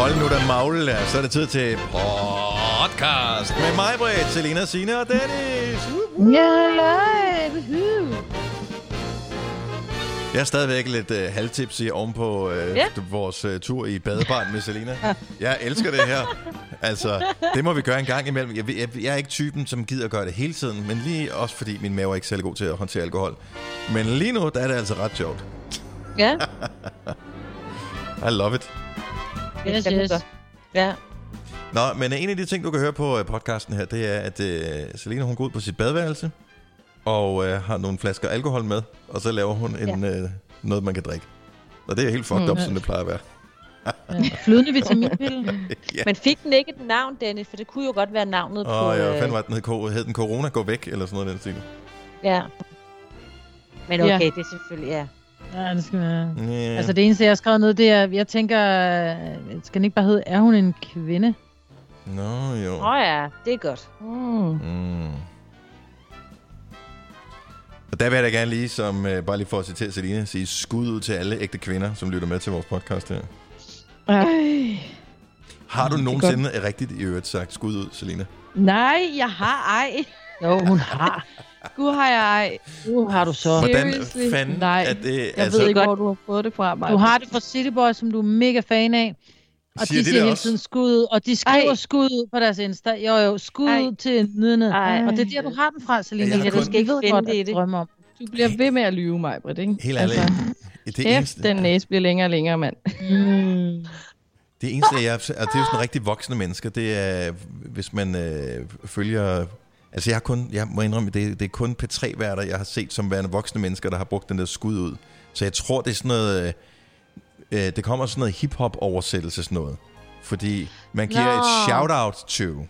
Hold nu da magle, så er det tid til podcast med mig, Britt, Selina, Signe og Dennis. Ja, live. Jeg er stadigvæk lidt uh, halvtipsy ovenpå uh, Ja. vores uh, tur i badebarn med Selina. Jeg elsker det her. Altså, det må vi gøre en gang imellem. Jeg, jeg, jeg er ikke typen, som gider at gøre det hele tiden, men lige også fordi min mave er ikke særlig god til at håndtere alkohol. Men lige nu, der er det altså ret sjovt. Ja, I love it. Yes, Yes. Ja. Nå, men en af de ting, du kan høre på øh, podcasten her, det er, at øh, Selina, hun går ud på sit badeværelse, og øh, har nogle flasker alkohol med, og så laver hun en, øh, noget, man kan drikke. Og det er helt fucked Mm. up, som det plejer at være. Flydende vitaminpille. Ja. Men fik den ikke et navn, Dennis? For det kunne jo godt være navnet Og på... jeg øh, fandt, hvad den hed, hed den Corona gå væk, eller sådan noget den stil. Ja. Men okay, Ja. det er selvfølgelig... Ja. Ja, det skal være. Yeah. Altså det eneste, jeg har skrevet ned, det er, jeg tænker, øh, skal den ikke bare hedde, er hun en kvinde? Nå, jo. Åh oh, ja, det er godt. Mm. Mm. Og der vil jeg da gerne lige, som øh, bare lige for at citere Selina, sige skud ud til alle ægte kvinder, som lytter med til vores podcast her. Ej. Har du det er nogensinde rigtigt i øvrigt sagt skud ud, Selina? Nej, jeg har ej. Jo, hun har. Gud har jeg ej. Nu har du så. Hvordan Seriously? fanden Nej, er det... Jeg altså, ved ikke, godt. hvor du har fået det fra mig. Du har det fra City Boy, som du er mega fan af. Og Siger de de siger det hele tiden skud ud, og de skriver Ej. skud ud på deres Insta. Jo, jo, skud Ej. til nydende. Og det er der, du har den fra, Selina. Jeg har Jeg kun- skal ikke finde ved godt, det det. drømme om. Du bliver ved med at lyve mig, Britt, ikke? Helt ærligt. det Kæft, eneste, den næse bliver længere og længere, mand. Mm. det eneste, jeg... Og det er jo sådan rigtig voksne mennesker, det er, hvis man øh, følger... Altså, jeg har kun... Jeg må indrømme, det, det er kun P3-værter, jeg har set som værende voksne mennesker, der har brugt den der skud ud. Så jeg tror, det er sådan noget... Øh, øh, det kommer sådan noget hip-hop-oversættelse sådan noget. Fordi man giver Nå. et shout-out to...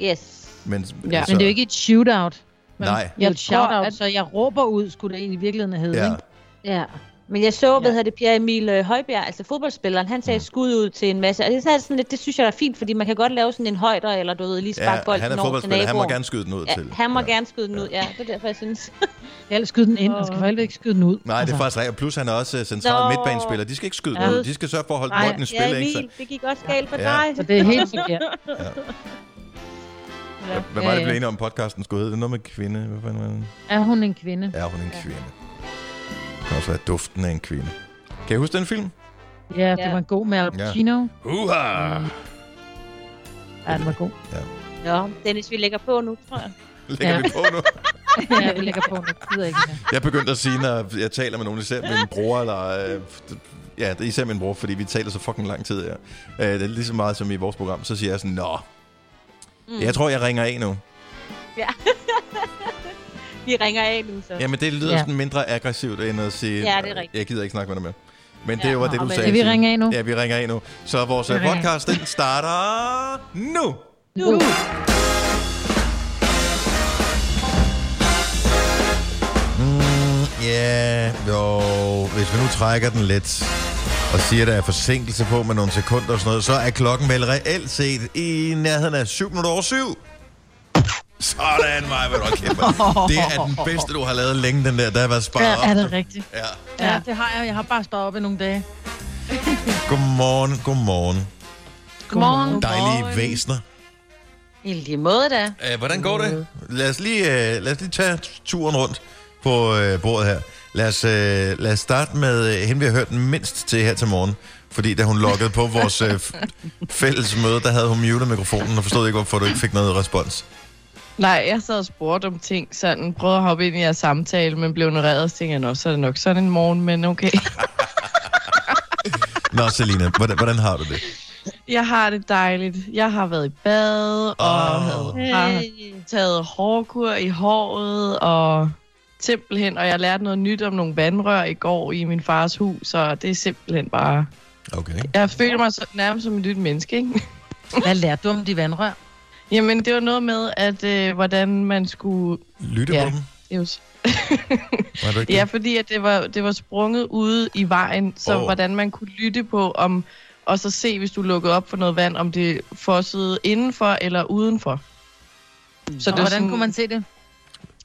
Yes. Men, Ja. altså, Men det er jo ikke et shootout. Nej. Det er jo et tror, shoutout, at- så jeg råber ud, skulle det egentlig i virkeligheden hedde, Ja. ikke? Ja. Men jeg så, hvad Ja. hedder det, Pierre Emil øh, Højbjerg, altså fodboldspilleren, han sagde Mm. skud ud til en masse. Og det, er sådan, lidt, det synes jeg er fint, fordi man kan godt lave sådan en højder, eller du ved, lige sparke Ja, bolden han er fodboldspiller. Han må gerne skyde den ud Ja, til. han må ja. gerne skyde den ud, ja. Det er derfor, jeg synes. Jeg vil skyde den ind, man skal for ikke skyde den ud. Nej, det er faktisk rigtigt. Plus han er også øh, central Nå. midtbanespiller. De skal ikke skyde Ja. ja. ud. De skal sørge for at holde Nej. bolden i spil. ja, ikke? Så- Emil, det gik også galt for Ja. dig. Så det er helt forkert. Hvad var Ja, det, ja. blev enige om podcasten skulle hedde? Det er noget med kvinde. Hvad fanden var det? Er hun en kvinde? Er hun en kvinde? Det kan også være duften af en kvinde. Kan I huske den film? Ja, det Ja. var en god med Al Ja. Pacino. Uha! Ja, den var god. Nå, Dennis, vi lægger på nu, tror jeg. Lægger Ja. vi på nu? Ja, vi lægger på nu. Gider ikke mere. Jeg begyndte at sige, når jeg taler med nogen, især min bror, eller... Øh, ja, det er især min bror, fordi vi taler så fucking lang tid her. Øh, det er lige så meget som i vores program. Så siger jeg sådan, Nå, Mm. jeg tror, jeg ringer af nu. Vi ringer af nu, så. Jamen, det lyder Ja. sådan mindre aggressivt, end at sige... Ja, det er rigtigt. Jeg gider ikke snakke med dig med. Men Ja, det var det, du sagde. Skal vi Signe. ringe af nu? Ja, vi ringer af nu. Så vores ringer podcast, den starter nu. Nu. Mm, Ja, jo, hvis vi nu trækker den lidt og siger, at der er forsinkelse på med nogle sekunder og sådan noget, så er klokken vel reelt set i nærheden af 7 minutter over 7. Sådan, mig, hvad du kæmpe. Det er den bedste, du har lavet længe, den der. Der har været sparet Ja, op. er det rigtigt? Ja. Ja, det har jeg. Jeg har bare sparet op i nogle dage. Godmorgen, godmorgen. Godmorgen. Dejlige væsner. I lige måde da. Uh, hvordan går det? Lad os lige, uh, lad os lige tage turen rundt på uh, bordet her. Lad os, uh, lad os starte med uh, hende, vi har hørt den mindst til her til morgen. Fordi da hun loggede på vores uh, fælles møde, der havde hun muted mikrofonen og forstod ikke, hvorfor du ikke fik noget respons. Nej, jeg sad og spurgte om ting, sådan prøvede at hoppe ind i jeres samtale, men blev ignoreret, så tænkte jeg, nå, så er det nok sådan en morgen, men okay. Nå, Selina, hvordan, hvordan har du det? Jeg har det dejligt. Jeg har været i bad, og Åh. havde, har taget hårkur i håret, og simpelthen, og jeg lærte noget nyt om nogle vandrør i går i min fars hus, og det er simpelthen bare... Okay. Jeg føler mig så, nærmest som et nyt menneske, ikke? Hvad lærte du om de vandrør? Jamen, det var noget med, at øh, hvordan man skulle... Lytte Ja. på dem? Just, Var du ikke ja, det? fordi at det var, det var sprunget ude i vejen, så oh. hvordan man kunne lytte på, om og så se, hvis du lukkede op for noget vand, om det fossede indenfor eller udenfor. Så Så det er hvordan sådan- kunne man se det?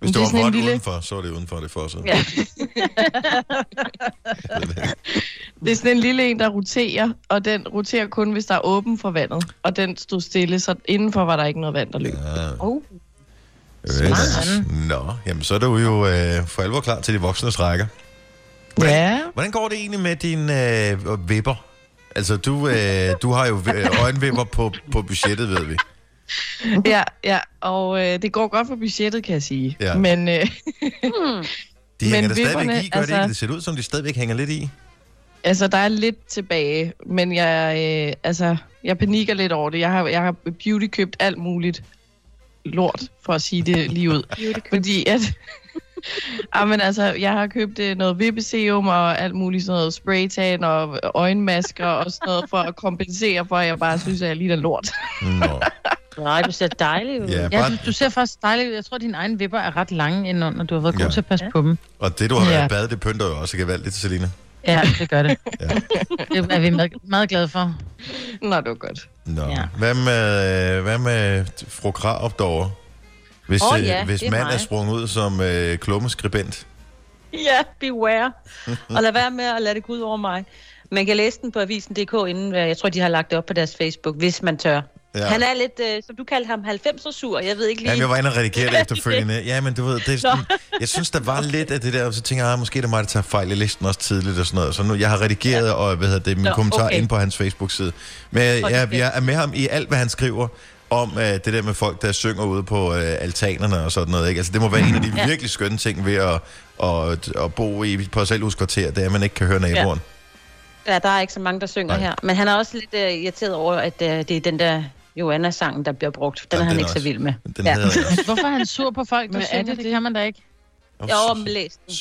Hvis det det er var vådt lille- udenfor, så var det udenfor, det for så. Ja. Det er sådan en lille en, der roterer, og den roterer kun, hvis der er åben for vandet. Og den stod stille, så indenfor var der ikke noget vand, der løb. Ja. Oh. Yes. Nå, jamen så er du jo øh, for alvor klar til de voksne rækker. Hvordan, Ja. hvordan går det egentlig med dine øh, vipper? Altså, du, øh, du har jo øh, øjenvipper på, på budgettet, ved vi. Ja, ja, og øh, det går godt for budgettet, kan jeg sige. Ja. Men øh, Hmm. De hænger Men der stadigvæk i, gør altså... det ikke? Det ser ud som, de stadigvæk hænger lidt i. altså, der er lidt tilbage, men jeg, øh, altså, jeg panikker lidt over det. Jeg har, jeg har beauty købt alt muligt lort, for at sige det lige ud. Fordi at... Ah, men altså, jeg har købt øh, noget vippeserum og alt muligt sådan noget spraytan og øjenmasker og sådan noget for at kompensere for, at jeg bare synes, at jeg ligner lort. Nå. Nej, du ser dejlig ud. Ja, Ja, bare, du, du ser faktisk dejlig ud. Jeg tror, at dine egne vipper er ret lange indenunder. Du har været god Ja. til at passe på dem. og det, du har været Ja. i bad, det pynter jo også gevaldigt, Selina. Ja, det gør det. Ja. Det er vi meget, meget glade for. Nå, det var godt. Nå. Ja. Hvad med, øh, hvad med fru Krarup derovre? Hvis, øh, ja, hvis det er mand er sprunget ud som øh, klummeskribent. Ja, beware. Og lad være med at lade det gå ud over mig. Man kan læse den på avisen.dk inden, øh, jeg tror, de har lagt det op på deres Facebook, hvis man tør. Ja. Han er lidt, øh, som du kaldte ham, 90'er sur. Jeg ved ikke lige... Jamen, jeg var inde og redigere det efterfølgende. Ja, men du ved, det er sådan, jeg synes, der var lidt af det der, og så tænker jeg, ah, måske er det mig, der tager fejl i listen også tidligt og sådan noget. Så nu, jeg har redigeret ja. og hvad hedder det, min Nå, kommentar okay. inde på hans Facebook-side. Men jeg, jeg, jeg er med ham i alt, hvad han skriver om uh, det der med folk, der synger ude på uh, altanerne og sådan noget. Ikke? Altså, det må være en af de Ja. virkelig skønne ting ved at, at, at bo i på parcelhuskvarter, det er, at man ikke kan høre naboen. Ja, der er ikke så mange, der synger Nej. her. Men han er også lidt øh, irriteret over, at øh, det er den der Joanna-sang, der bliver brugt. Den Ja, er han den ikke også. så vild med. Den Ja. også. Hvorfor er han sur på folk, der Men er synger? det Det, det? kan man da ikke. Jo, men læs den.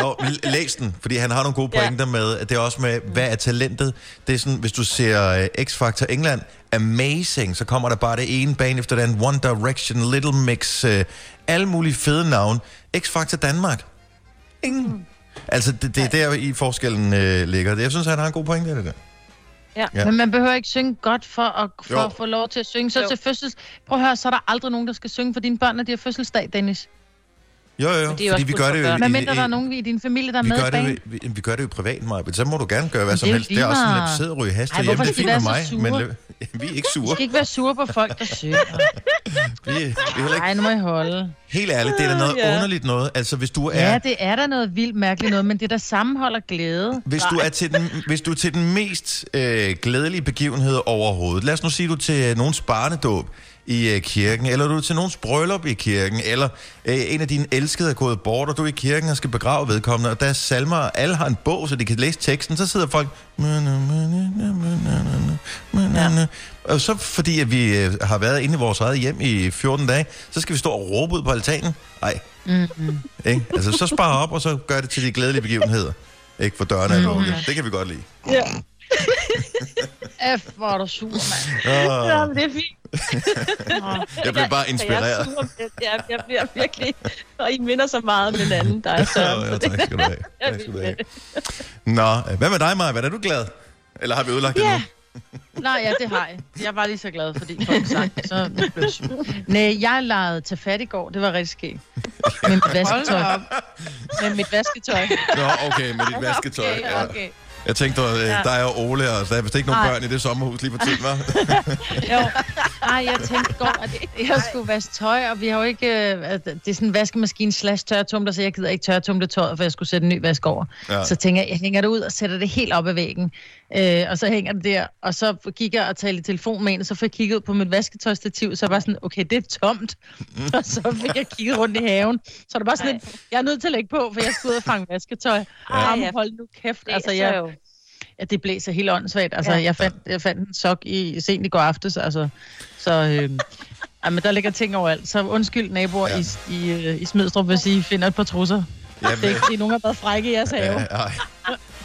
Jo, læs den, fordi han har nogle gode Ja. pointer med, at det er også med, hvad er talentet? Det er sådan, hvis du ser uh, X-Factor England, amazing, så kommer der bare det ene bane efter den, One Direction, Little Mix, uh, alle mulige fede navn. X-Factor Danmark, ingen. Altså, det, det er der i forskellen uh, ligger. Jeg synes, han har en god pointe i det der. Ja. Ja. Men man behøver ikke synge godt for at, for Jo. at få lov til at synge. Så Jo. til fødsels... Prøv at høre, så er der aldrig nogen, der skal synge for dine børn, når de har fødselsdag, Dennis. Jo, jo, Men er fordi også vi gør det jo... Men i- mindre der er nogen i din familie, der er vi med gør, i det vi, vi gør det jo privat, Maja, så må du gerne gøre hvad Men som det helst. Det er også sådan, at sidde og ryge hash Ej, derhjemme. hvorfor Det er skal fint med være mig, så men sure? øh, vi er ikke sure. skal ikke være sure på folk, der synger. Vi, vi er ikke Nej, nu må I holde. Helt ærligt, det er da noget Ja. underligt noget. Altså, hvis du er, Ja, det er da noget vildt mærkeligt noget, men det der sammenholder glæde. hvis du er til den, hvis du er til den mest øh, glædelige begivenhed overhovedet, lad os nu sige, du er til nogens barnedåb i øh, kirken, eller du er til nogens bryllup i kirken, eller øh, en af dine elskede er gået bort, og du er i kirken og skal begrave vedkommende, og der er salmer, og alle har en bog, så de kan læse teksten, så sidder folk... Ja. Og så fordi at vi øh, har været inde i vores eget hjem i 14 dage, så skal vi stå og råbe ud på altanen. Nej. Mm-hmm. Ikke? Altså, så spar op, og så gør det til de glædelige begivenheder. Ikke for dørene er lukket. Det kan vi godt lide. F, hvor er du sur, mand. ja, Oh, men det er fint. jeg blev bare Jeg er inspireret. men jeg, jeg bliver virkelig... Og I minder så meget om hinanden, der er Søren. Ja, det- tak skal du have. Jeg Tak skal du have. Nå, hvad med dig, Maja? Hvad er du glad? Eller har vi ødelagt det Ja. nu? Nej, ja, det har jeg. Jeg var lige så glad, fordi folk sang, så jeg. Nej, jeg legede til fat i går. Det var rigtig skægt. Med mit vasketøj. Med mit vasketøj. Nå, okay, med dit vasketøj. Okay, Ja. Jeg tænkte, at Ja. der er Ole, og der er vist ikke nogen Nej. børn i det sommerhus lige for tiden, hva'? Jo. Ej, jeg tænkte går, at jeg skulle vaske tøj, og vi har jo ikke... øh, at Det er sådan en vaskemaskine slash tørretumler, så jeg gider ikke tørretumle tøjet, for jeg skulle sætte en ny vask over. Ja. Ja. Så tænker jeg, jeg hænger det ud og sætter det helt op ad væggen. Øh, og så hænger det der, og så gik jeg og talte i telefon med en, og så fik jeg kigget på mit vasketøjstativ, så var sådan, okay, det er tomt. og så fik jeg kigget rundt i haven. Så er det bare sådan Ej. lidt, jeg er nødt til at lægge på, for jeg skal ud og fange vasketøj. Ej, Jamen, ja. hold nu kæft. Det Altså, jeg, jo... Ja, det blæser helt åndssvagt. Altså, Ja. jeg, fandt, jeg fandt en sok i sent i går aftes, altså. Så, øh, ja, men der ligger ting overalt. Så undskyld naboer Ja. i, i, øh, i Smidstrup, hvis I finder et par trusser. Ja, Det er ikke, fordi nogen har været frække i jeres have. Ja.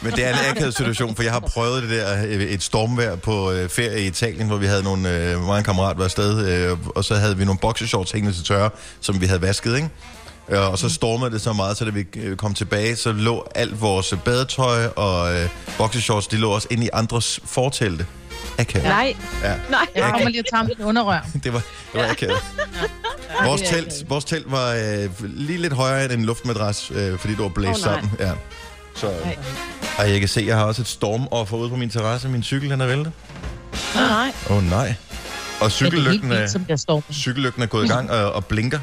Men det er en akavet situation, for jeg har prøvet det der, øh, et stormvejr på øh, ferie i Italien, hvor vi havde nogle, øh, mange kammerater var afsted, øh, og så havde vi nogle boxershorts hængende til tørre, som vi havde vasket, ikke? Øh, Og så stormede det så meget, så da vi øh, kom tilbage, så lå alt vores badetøj og øh, boxershorts, de lå også inde i andres fortelte. Akavet. Nej, Ja, nej. Jeg kommer lige og tager mit underrør. det var, det var akavet. Vores det telt, vores telt var øh, lige lidt højere end en luftmadras, øh, fordi det var blæst nej. sammen. Ja. Så, Nej. Og jeg kan se, jeg har også et stormoffer ude på min terrasse. Min cykel, den er væltet. Nej. Åh oh, nej. Og cykellygten er... er, cykellygten er gået i gang og, og blinker.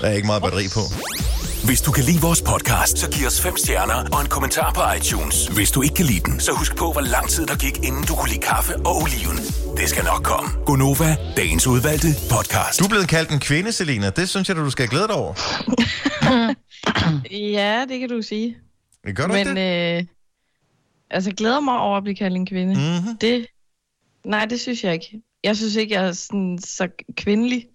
Der er ikke meget batteri på. Hvis du kan lide vores podcast, så giv os fem stjerner og en kommentar på iTunes. Hvis du ikke kan lide den, så husk på, hvor lang tid der gik, inden du kunne lide kaffe og oliven. Det skal nok komme. Gonova, dagens udvalgte podcast. Du er blevet kaldt en kvinde, Selina. Det synes jeg, du skal glæde dig over. Ja, det kan du sige. Gør du ikke Men det? øh, altså, jeg glæder mig over at blive kaldt en kvinde. Mm-hmm. Det, nej, det synes jeg ikke. Jeg synes ikke, jeg er sådan, så kvindelig.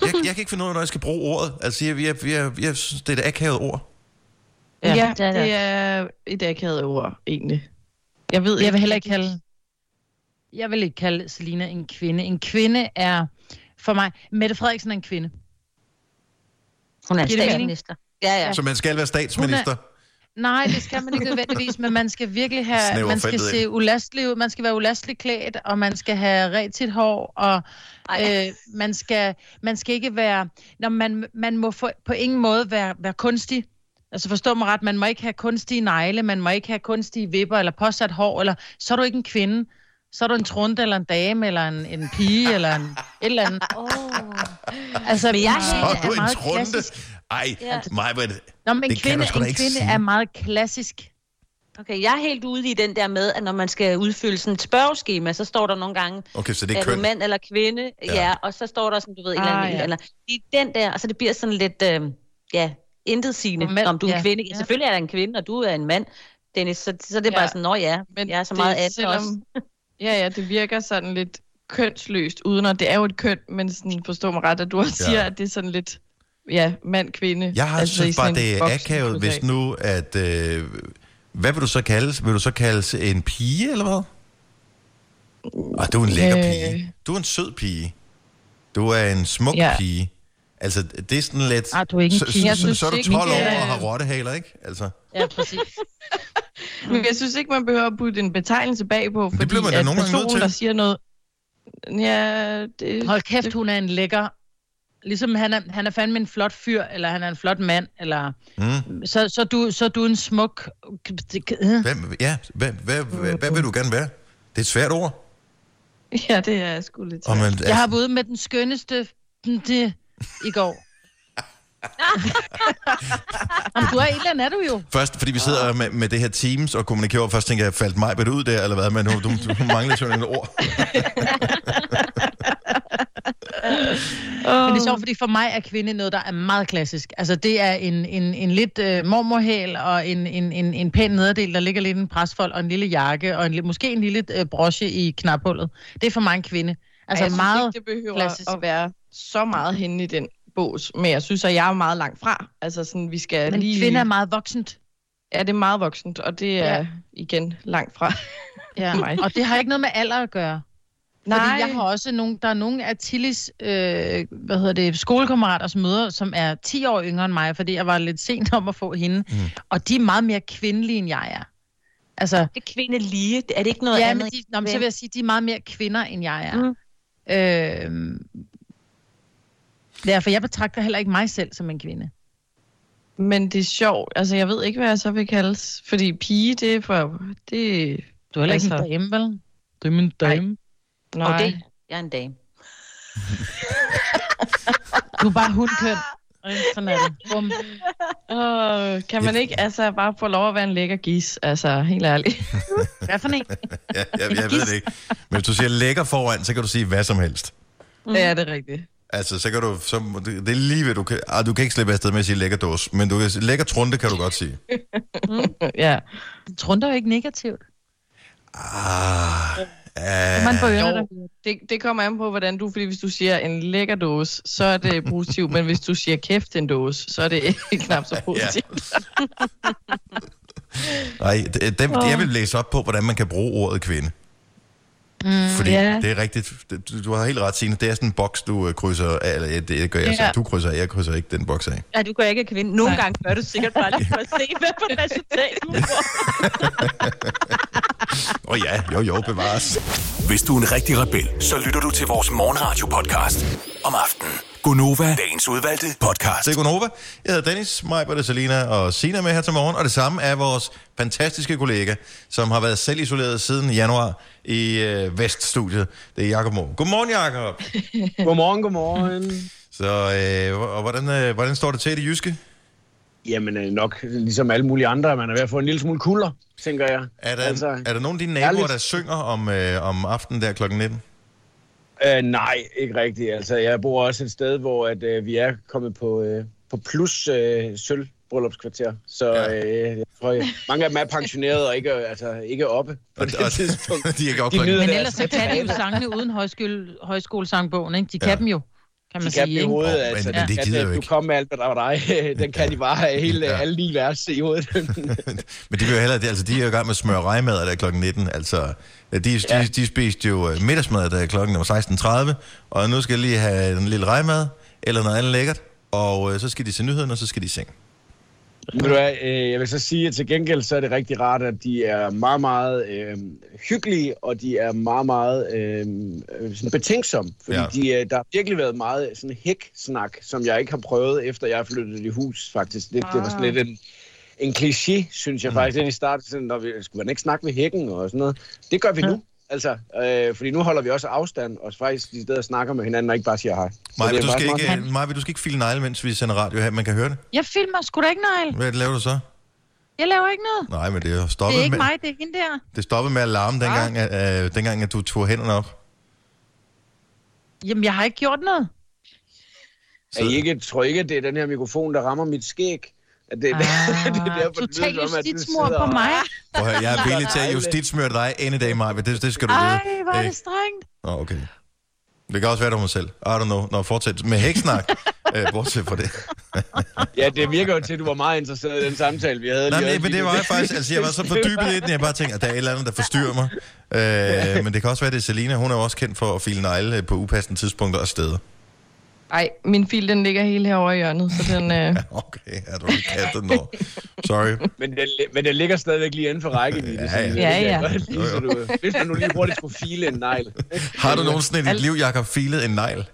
Jeg, jeg kan ikke finde ud af, når jeg skal bruge ordet. Altså, jeg, jeg, jeg, jeg synes, det er et akavet ord. Ja, ja det er det. det er et akavet ord, egentlig. Jeg ved Jeg vil heller ikke kalde... Jeg vil ikke kalde Selina en kvinde. En kvinde er for mig... Mette Frederiksen er en kvinde. Hun er Giver statsminister. Ja, ja. Så man skal være statsminister. Nej, det skal man ikke nødvendigvis, men man skal virkelig have, Snæver man skal se ulastelig ud, man skal være ulastelig klædt, og man skal have rigtigt hår, og Ej. øh, man, skal, man skal ikke være, når man, man må for, på ingen måde være, være kunstig. Altså forstå mig ret, man må ikke have kunstige negle, man må ikke have kunstige vipper, eller påsat hår, eller så er du ikke en kvinde. Så er du en trunde, eller en dame, eller en, en pige, eller en, et eller andet. Oh. Altså, Men jeg er er du en meget trunde. klassisk. Ej, Ja. mig, men Nå, men en Det kan du kvinde, sgu da ikke kvinde sige. er meget klassisk. Okay, jeg er helt ude i den der med, at når man skal udfylde sådan et spørgeskema, så står der nogle gange, Okay, så det er, er du mand eller kvinde? Ja. Ja. og så står der, som du ved, en eller Ah, anden, ja. eller det er den der, og så det bliver sådan lidt, øh, ja, intet sigende, Mænd, om du er en ja. kvinde. Ja. Selvfølgelig er der en kvinde, og du er en mand, Dennis, så, så det er Ja. bare sådan, nå ja, men jeg er så meget andet også. Ja, ja, det virker sådan lidt kønsløst, uden at det er jo et køn, men sådan, forstå mig ret, at du også Ja. siger, at det er sådan lidt, ja, mand, kvinde. Jeg har altså synes bare, det er akavet, hvis nu, at... Øh, hvad vil du så kaldes? Vil du så kaldes en pige, eller hvad? Ah, du er en lækker Øh. pige. Du er en sød pige. Du er en smuk Ja. pige. Altså, det er sådan lidt... Ah, du er ikke en så, pige. så, så, så er du ikke, 12 år og har rottehaler, ikke? Altså, Ja, præcis. Men jeg synes ikke, man behøver at putte en betegnelse bagpå, fordi bliver man da at nogle personen, til. der siger noget... Ja, det... Hold kæft, hun er en lækker... Ligesom han er, han er fandme en flot fyr, eller han er en flot mand, eller... mm. Så, så, du, så er du en smuk... Hvad, ja, hvad, hvad, hvad, hvad vil du gerne være? Det er et svært ord. Ja, det er sgu lidt svært. man, Jeg har været ude med den skønneste... Det, I går. Jamen, du er et eller andet, er du jo. Først, fordi vi sidder med, med det her Teams og kommunikerer, først tænker jeg, faldt mig ud der, eller hvad, men du, du, du mangler sådan et ord. Men det er sjovt, fordi for mig er kvinde noget, der er meget klassisk. Altså, det er en, en, en lidt øh, mormorhæl og en, en, en, en pæn nederdel, der ligger lidt en presfold og en lille jakke og en, måske en lille øh, broche i knaphullet. Det er for mig en kvinde. Altså, Ej, jeg meget... synes ikke, det behøver klassisk. at være så meget henne i den bås, men jeg synes, at jeg er meget langt fra. Altså sådan, vi skal Men lige... kvinde er meget voksent. Ja, det er meget voksent, og det er ja. igen langt fra. Ja. mig. Og det har ikke noget med alder at gøre. Nej, Fordi jeg har også nogle, der er nogle af Tillis, øh, hvad hedder det, skolekammeraters møder, som er 10 år yngre end mig, fordi jeg var lidt sent om at få hende. Mm. Og de er meget mere kvindelige, end jeg er. Altså, Det er kvinde lige, er det ikke noget ja, andet? men de, nå, men så vil jeg sige, de er meget mere kvinder, end jeg er. Mm. Øh, derfor jeg betragter heller ikke mig selv som en kvinde. men det er sjovt. Altså, jeg ved ikke, hvad jeg så vil kaldes. Fordi pige, det er for... Det... Du er heller ikke Altså- en dame, vel? Du er min dame. Nej. Okay, jeg er en dame. Du er bare hundkøn. Sådan er det. Bum. Åh, kan man ikke altså bare få lov at være en lækker gis? Altså, helt ærligt. Hvad for en? Ja, jeg, jeg ved det ikke. Men hvis du siger lækker foran, så kan du sige hvad som helst. Mm. Ja, det er rigtigt. Altså, så kan du... Så, det det er lige ved, du kan... Ah, du kan ikke slippe afsted med at sige lækker dås, men du kan, lækker trunde kan du godt sige. Ja. Trunder jo ikke negativt. Ah, Man ah, ørerne, der. Jo, det, det kommer an på, hvordan du... Fordi hvis du siger en lækker dåse, så er det positivt. men hvis du siger kæft en dåse, så er det ikke knap så positivt. nej, det- dem, jeg vil læse op på, hvordan man kan bruge ordet kvinde. Mm, Fordi ja. det er rigtigt. Det- Du, du har helt ret, Signe. Det er sådan en boks, du øh, krydser af. Eller ja, det gør jeg så. Ja. Du krydser af. Jeg krydser ikke den boks af. Ja, du gør ikke kvinde. Nogle Nej. gange gør du sikkert bare lige for at se, hvad for resultat du får. Åh oh, ja, jo jo, bevares. Hvis du er en rigtig rebel, så lytter du til vores morgenradio-podcast om aftenen. Gonova, dagens udvalgte podcast. Det er Gunova. Jeg hedder Dennis, Majbert, Selina og Sina med her til morgen. Og det samme er vores fantastiske kollega, som har været selv isoleret siden januar i øh, Veststudiet. Det er Jakob Mohr. Godmorgen, Jakob. Godmorgen, godmorgen. Så øh, og hvordan, øh, hvordan står det til i det jyske? Jamen øh, nok ligesom alle mulige andre, man er ved at få en lille smule kulder, tænker jeg. Er der, altså, er der nogen af dine naboer, ærligt. der synger om, øh, om aftenen der klokken 19? Øh, nej, ikke rigtigt. Altså, jeg bor også et sted, hvor at, øh, vi er kommet på, øh, på plus øh, sølv bryllupskvarter. Så Ja. øh, jeg tror, jeg, mange af dem er pensioneret og ikke, altså, ikke oppe på Og- det og- tidspunkt. de er ikke oppe De Men ellers så kan de jo sangene uden højskole, højskolesangbogen, ikke? De kan Ja. dem jo, kan man De kan sige, i ikke? hovedet, men- altså. men det at, gider at jo Du ikke. kom med alt, hvad der var dig. Den kan de bare have hele, Ja. ja. alle ni vers i hovedet. Men de vil jo heller, de- altså, de er jo i gang med at smøre rejmad der klokken 19. Altså, de, de, Ja. de, de spiste jo øh, middagsmad der klokken var 16.30, og nu skal de lige have en lille rejmad, eller noget andet lækkert, og øh, så skal de se nyhederne, og så skal de i seng. Ved du hvad, øh, jeg vil så sige, at til gengæld så er det rigtig rart, at de er meget, meget øh, hyggelige, og de er meget, meget øh, sådan betænksomme. Fordi Ja. ja. de, øh, der har virkelig været meget sådan hæk-snak, som jeg ikke har prøvet, efter jeg flyttet i hus, faktisk. Det, det var sådan lidt en, en kliché, synes jeg faktisk, lidt i starten. Sådan, når vi, skulle man ikke snakke ved hækken og sådan noget? Det gør vi nu. Altså, øh, fordi nu holder vi også afstand, og faktisk de steder snakker med hinanden, og ikke bare siger hej. Så Maja, du skal, meget- ikke, øh, Maja, du skal ikke file negle, mens vi sender radio her. Man kan høre det. Jeg filmer sgu da ikke, Niall. Hvad laver du så? Jeg laver ikke noget. Nej, men det er jo Det stoppet, er ikke med, mig, det er hende der. det stoppede med at larme, dengang, at, øh, dengang at du tog hænderne op. Jamen, jeg har ikke gjort noget. Er I ikke, tror I ikke, at det er den her mikrofon, der rammer mit skæg? Det, Ah, det er derfor, det total lyder at du justitsmor på og- mig. Prøv at høre, jeg er villig til at justitsmøre dig any day, Maja. Det, det skal du Ej, vide. hvor er det strengt. Nå, okay. Det kan også være, du mig selv. I don't know. Nå, fortsæt med hæksnak. øh, bortset fra det. Ja, det virker jo til, at du var meget interesseret i den samtale, vi havde. Nej, lige men, men det var jeg faktisk, altså jeg var så fordybet i den, jeg bare tænkte, at der er et eller andet, der forstyrrer mig. Øh, men det kan også være, det er Selina. Hun er jo også kendt for at file negle på upassende tidspunkter og steder. Ej, min fil, den ligger helt herovre i hjørnet, så den... Øh... Okay, er du ikke kastet nå. Sorry. Men den, men den ligger stadigvæk lige inden for rækkevidde. Ja, ja. det Ja, ja. godt lide, så du- Hvis man nu lige hurtigt skulle file en negl. Har du nogensinde i dit liv, Jakob, filet en negl?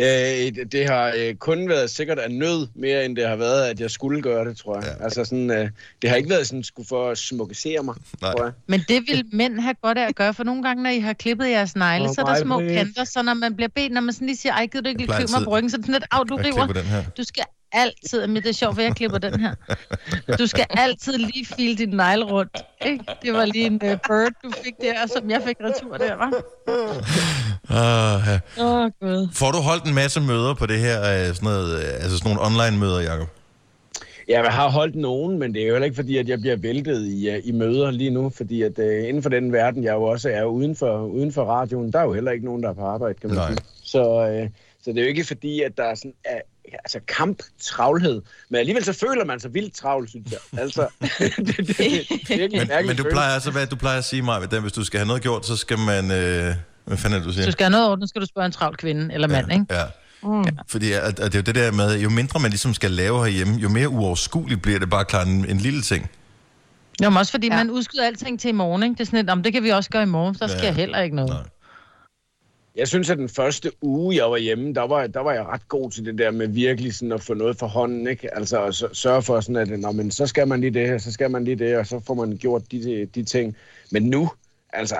Øh, det, det har øh, kun været sikkert af nød, mere end det har været, at jeg skulle gøre det, tror jeg. Ja. Altså sådan, øh, det har ikke været sådan, skulle for at smukkesere mig, Nej. tror jeg. Men det vil mænd have godt af at gøre, for nogle gange, når I har klippet jeres negle, Åh, så er der små Maj-Brit. kanter, så når man bliver bedt, når man sådan lige siger, ej, gider du ikke lige klippe mig altid- på ryggen, så er det sådan lidt, af, du river. Du skal altid, men det er sjovt, for jeg klipper den her. Du skal altid lige file din negle rundt. Ikke? Det var lige en uh, bird, du fik der, som jeg fik retur der, var. Uh, ja. Åh, oh, gud. Får du holdt en masse møder på det her, øh, sådan, noget, øh, altså sådan nogle online-møder, Jacob? Ja, jeg har holdt nogen, men det er jo heller ikke fordi, at jeg bliver væltet i, uh, i møder lige nu, fordi at uh, inden for den verden, jeg jo også er uden for, uden for radioen, der er jo heller ikke nogen, der er på arbejde, kan man Nej. sige. Så, uh, så det er jo ikke fordi, at der er sådan uh, altså kamp, travlhed, men alligevel så føler man sig vildt travl, synes jeg. Altså, det, det, det, det er virkelig Men, men du plejer altså, hvad du plejer at sige, Maja, at hvis du skal have noget gjort, så skal man... Øh, hvad fanden er det, du siger? Du skal have noget orden, skal du spørge en travl kvinde eller mand, ikke? Ja. Mm. Fordi at, at det er jo det der med, jo mindre man ligesom skal lave herhjemme, jo mere uoverskueligt bliver det bare klart en, en lille ting. Jo, men også fordi Ja. ja. man udskyder alting til i morgen, ikke? Det er sådan lidt, om det kan vi også gøre i morgen, så sker Ja. ja. heller ikke noget. Nej. Jeg synes, at den første uge, jeg var hjemme, der var, der var jeg ret god til det der med virkelig sådan at få noget for hånden, ikke? Altså at sørge for sådan, at Nå, men så skal man lige det her, så skal man lige det, og så får man gjort de, de ting. Men nu, altså,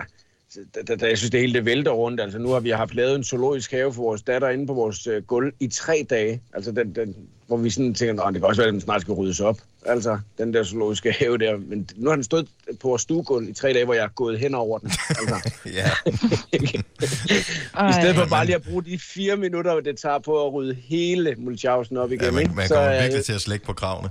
da, da, da jeg synes, det hele det vælter rundt. Altså nu har vi haft lavet en zoologisk have for vores datter inde på vores øh, gulv i tre dage. Altså den, den, hvor vi sådan tænker, at det kan også være, at den snart skal ryddes op. Altså den der zoologiske have der. Men nu har den stået på vores stuegulv i tre dage, hvor jeg er gået hen over den. Altså. Ja. I stedet for bare lige at bruge de fire minutter, det tager på at rydde hele mulchausen op igen. ja man, man så, kommer øh, virkelig til at slække på kravene.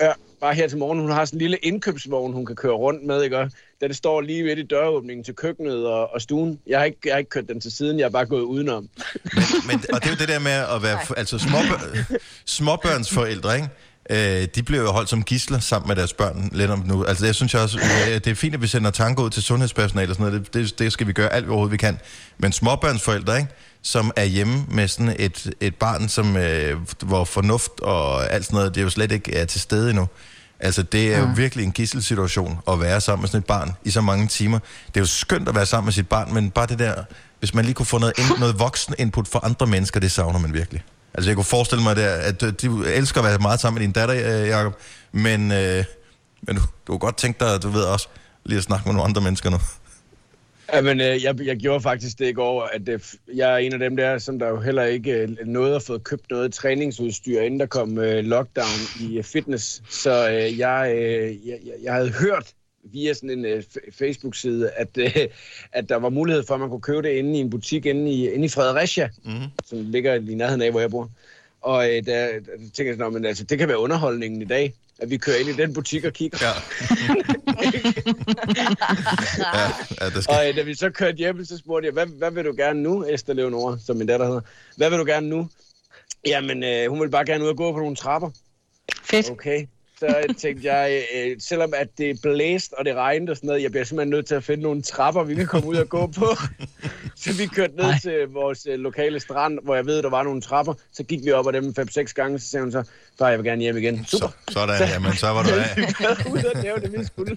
Ja, bare her til morgen. Hun har sådan en lille indkøbsvogn, hun kan køre rundt med, ikke? Det står lige ved i døråbningen til køkkenet og, og stuen. Jeg har, ikke, jeg har ikke kørt den til siden, jeg har bare gået udenom. Men, og det er jo det der med at være altså småbør, småbørnsforældre, ikke? Øh, de bliver jo holdt som gisler sammen med deres børn lidt om nu. Altså jeg synes også, øh, det er fint, at vi sender tanker ud til sundhedspersonale og sådan noget. Det, det, det skal vi gøre alt, hvad overhovedet vi kan. Men småbørnsforældre, ikke? som er hjemme med sådan et, et barn, som, øh, hvor fornuft og alt sådan noget, det er jo slet ikke er til stede endnu. Altså, det er jo virkelig en gisselsituation at være sammen med sådan et barn i så mange timer. Det er jo skønt at være sammen med sit barn, men bare det der, hvis man lige kunne få noget, ind, noget voksen input fra andre mennesker, det savner man virkelig. Altså jeg kunne forestille mig, der, at øh, du elsker at være meget sammen med din datter, øh, Jacob, men, øh, men du, du kunne godt tænke dig, du ved også, lige at snakke med nogle andre mennesker nu. Jamen, øh, jeg, jeg gjorde faktisk det i går, at øh, jeg er en af dem der, som der jo heller ikke øh, nåede at få købt noget træningsudstyr, inden der kom lockdown i fitness. Så jeg, jeg, jeg havde hørt via sådan en Facebook-side, at, at der var mulighed for, at man kunne købe det inde i en butik inde i, inde i Fredericia, Mm-hmm. som ligger i nærheden af, hvor jeg bor. Og øh, der, der tænker jeg sådan, "Nå, men altså, det kan være underholdningen i dag, at vi kører ind i den butik og kigger. Ja. ja, ja, det skal... Og øh, da vi så kørte hjem, så spurgte jeg, hvad, hvad vil du gerne nu, Esther Leonora, som min datter hedder? Hvad vil du gerne nu? Jamen, øh, hun vil bare gerne ud og gå på nogle trapper. Fedt. Okay. Så tænkte jeg, øh, selvom at det blæste og det regnede og sådan noget, jeg bliver simpelthen nødt til at finde nogle trapper, vi kan komme ud og gå på. så vi kørte ned Ej. til vores øh, lokale strand, hvor jeg ved, der var nogle trapper. Så gik vi op ad dem 5-6 gange, så sagde hun så, far, jeg vil gerne hjem igen. Super. Så, sådan, jamen, så var du af. Ude og lave det, vi skulle.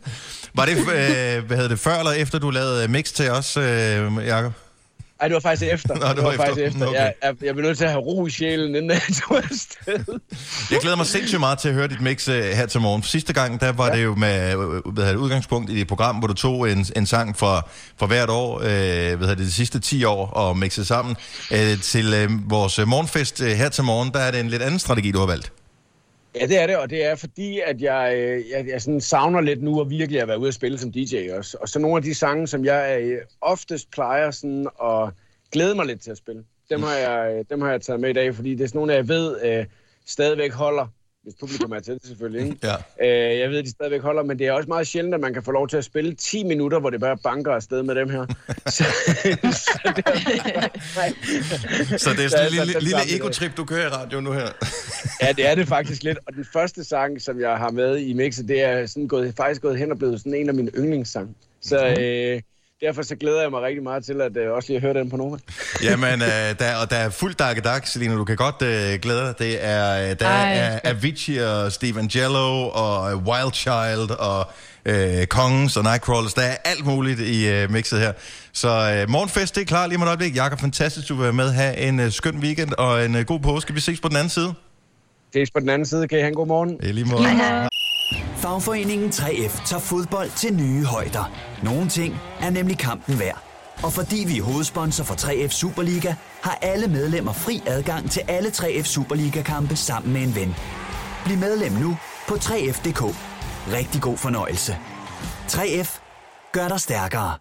Var det, øh, hvad hedder det, før eller efter, du lavede mix til os, øh, Jacob? Ej, det var faktisk efter. Nå, det var faktisk efter. efter. Okay. Jeg, jeg, jeg blev nødt til at have ro i sjælen, inden jeg tog afsted. Jeg glæder mig sindssygt meget til at høre dit mix øh, her til morgen. Sidste gang, der var ja. det jo med øh, hvad hedder det, udgangspunkt i det program, hvor du tog en, en sang fra, fra hvert år, øh, hvad det, de sidste 10 år, og mixede sammen. Øh, til øh, vores øh, morgenfest øh, her til morgen, der er det en lidt anden strategi, du har valgt. Ja, det er det, og det er fordi, at jeg, øh, jeg, jeg sådan savner lidt nu at virkelig at være ude at spille som DJ også. Og så nogle af de sange, som jeg øh, oftest plejer sådan at glæde mig lidt til at spille, dem har jeg, øh, dem har jeg taget med i dag, fordi det er sådan nogle, jeg ved øh, stadigvæk holder, hvis publikum er til det selvfølgelig, ikke? Ja. Øh, jeg ved, at de stadigvæk holder, men det er også meget sjældent, at man kan få lov til at spille 10 minutter, hvor det bare banker afsted med dem her. så, så det er, Så det er Så sådan en lille, den lille egotrip, du kører i radio nu her. Ja, det er det faktisk lidt. Og den første sang, som jeg har med i mixet, det er sådan gået, faktisk gået hen og blevet sådan en af mine yndlingssang. Så øh, derfor så glæder jeg mig rigtig meget til at øh, også lige høre den på Nova. Jamen, øh, der, og der er fuld dakkedak, Selina, du kan godt øh, glæde dig. Det er, øh, der Ej, er. Avicii og Steve Jello og øh, Wild Child og øh, Kongens og Nightcrawlers. Der er alt muligt i øh, mixet her. Så øh, morgenfest, det er klar lige om et øjeblik. Jakob, fantastisk, du vil være med. Ha' en øh, skøn weekend og en øh, god påske. Vi ses på den anden side. Ses på den anden side. Kan I have en god morgen? I lige måde. Fagforeningen 3F tager fodbold til nye højder. Nogle ting er nemlig kampen værd. Og fordi vi er hovedsponsor for 3F Superliga, har alle medlemmer fri adgang til alle 3F Superliga-kampe sammen med en ven. Bliv medlem nu på 3F.dk. Rigtig god fornøjelse. 3F gør dig stærkere.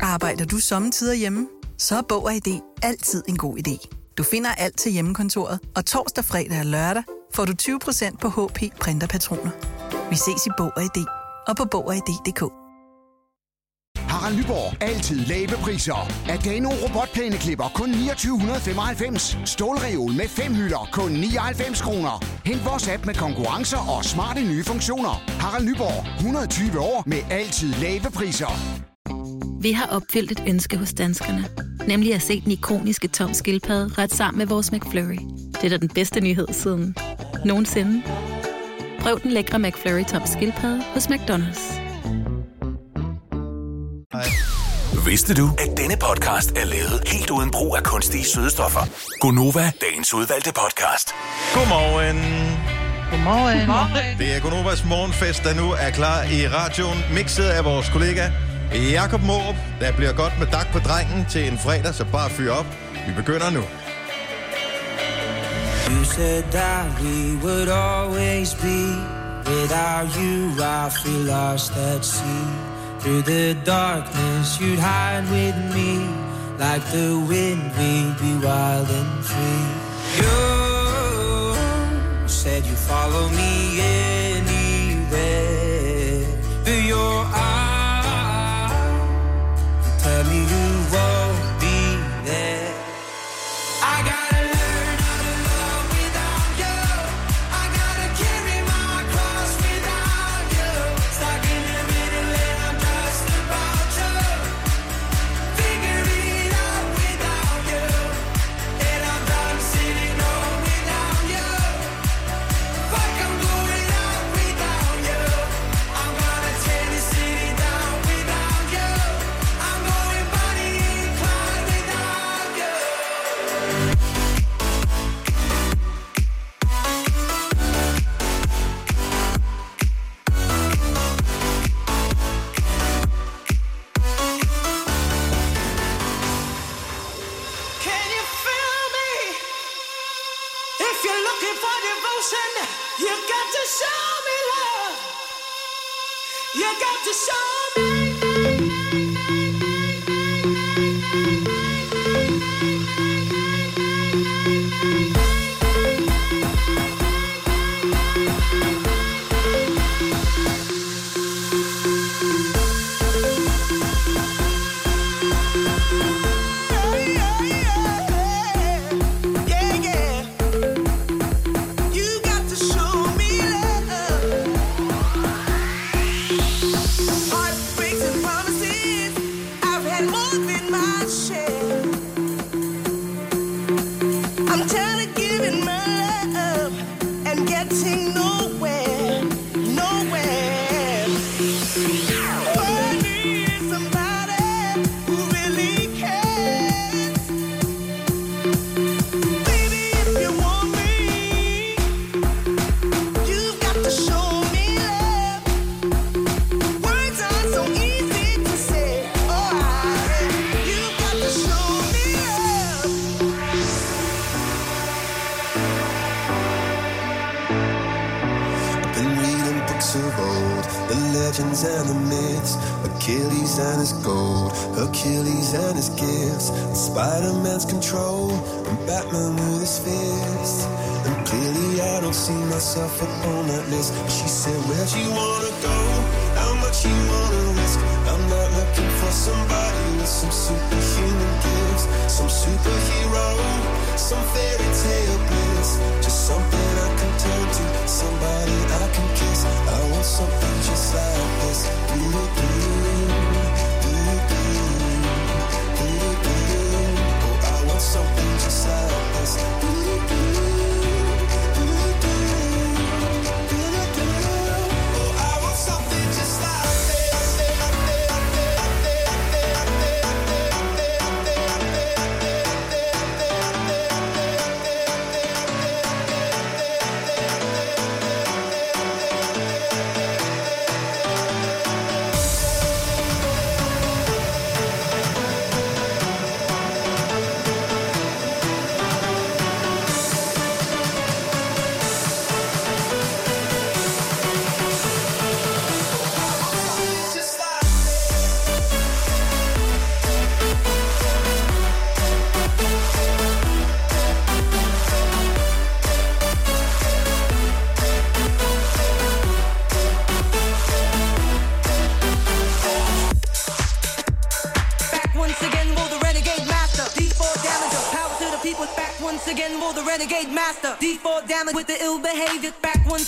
Arbejder du sommetider hjemme? Så er Bog og ID altid en god idé. Du finder alt til hjemmekontoret, og torsdag, fredag og lørdag får du 20% på HP printerpatroner. Vi ses i Bog og ID og på Bog og ID.dk. Harald Nyborg. Altid lave priser. Adano robotplæneklipper kun 2995. Stålreol med fem hylder kun 99 kroner. Hent vores app med konkurrencer og smarte nye funktioner. Harald Nyborg. 120 år med altid lave priser. Vi har opfyldt et ønske hos danskerne. Nemlig at se den ikoniske tom skildpadde ret sammen med vores McFlurry. Det er da den bedste nyhed siden nogensinde. Prøv den lækre McFlurry tom skildpadde hos McDonald's. Vidste du, at denne podcast er lavet helt uden brug af kunstige sødestoffer? Gonova, dagens udvalgte podcast. Godmorgen. Godmorgen. Det er Gonovas morgenfest, der nu er klar i radioen. Mixet af vores kollega Jakob Måb. Der bliver godt med dak på drengen til en fredag, så bare fyr op. Vi begynder nu. You said that we would always be. Without you, I feel lost at sea. Through the darkness, you'd hide with me. Like the wind, we'd be wild and free. You said you follow me anywhere. and the myths, Achilles and his gold, Achilles and his gifts, and Spider Man's control, and Batman with his fists. And clearly, I don't see myself upon that list. She said, Where'd you wanna go? How much you wanna risk? I'm not looking for somebody with some superhuman gifts, some superhero some fairy tale bliss. Just something I can turn to, somebody I can kiss. I want something just like this. Blue, blue.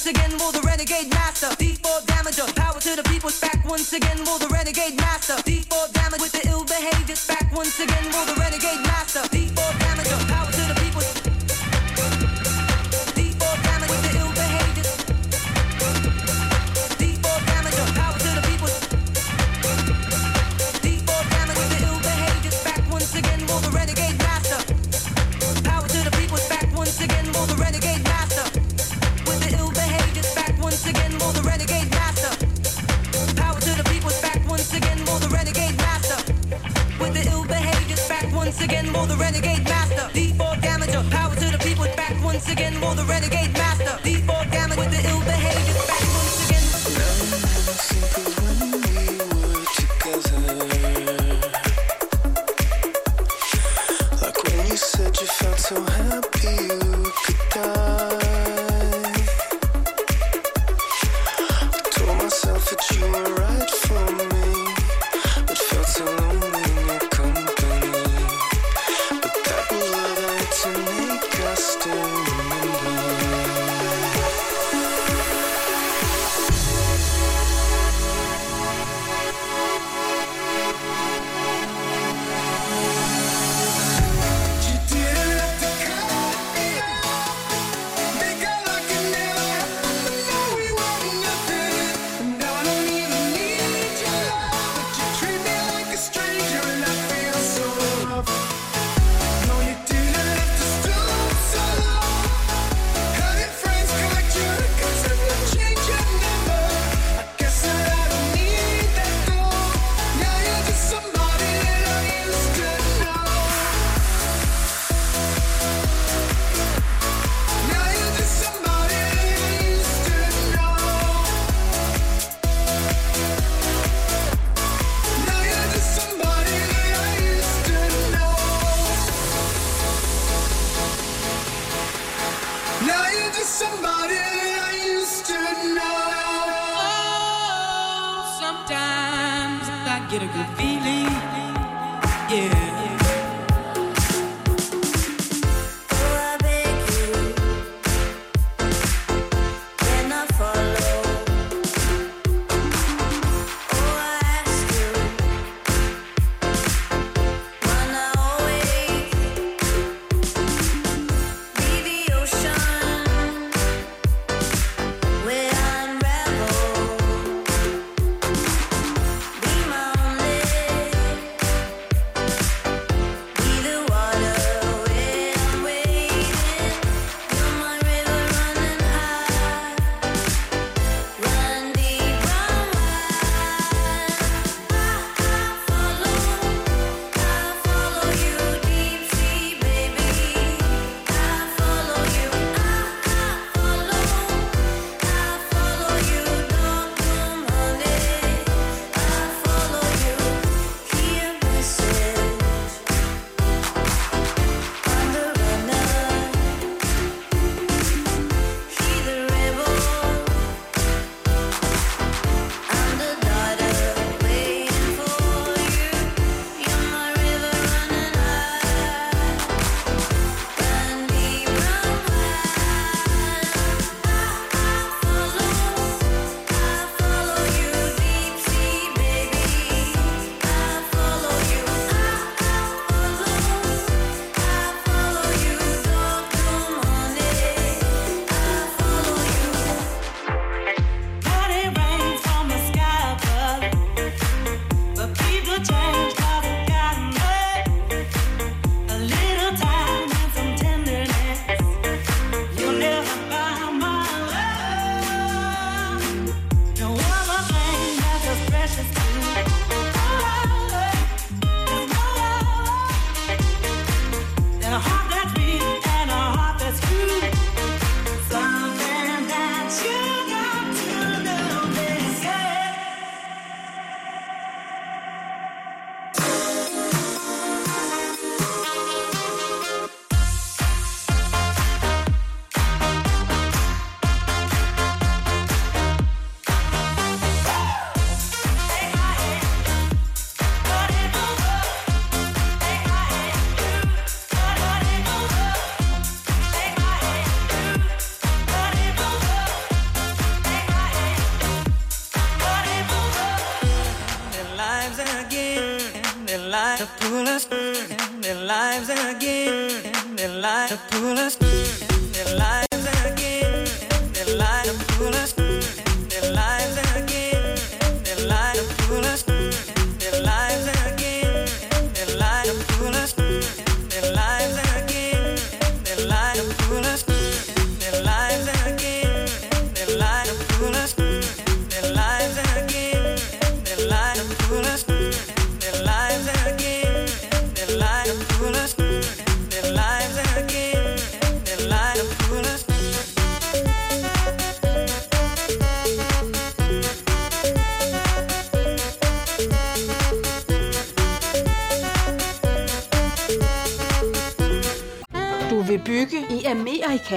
once again will the renegade master. D4 damage. power to the people's back once again will the again, more the renegade man.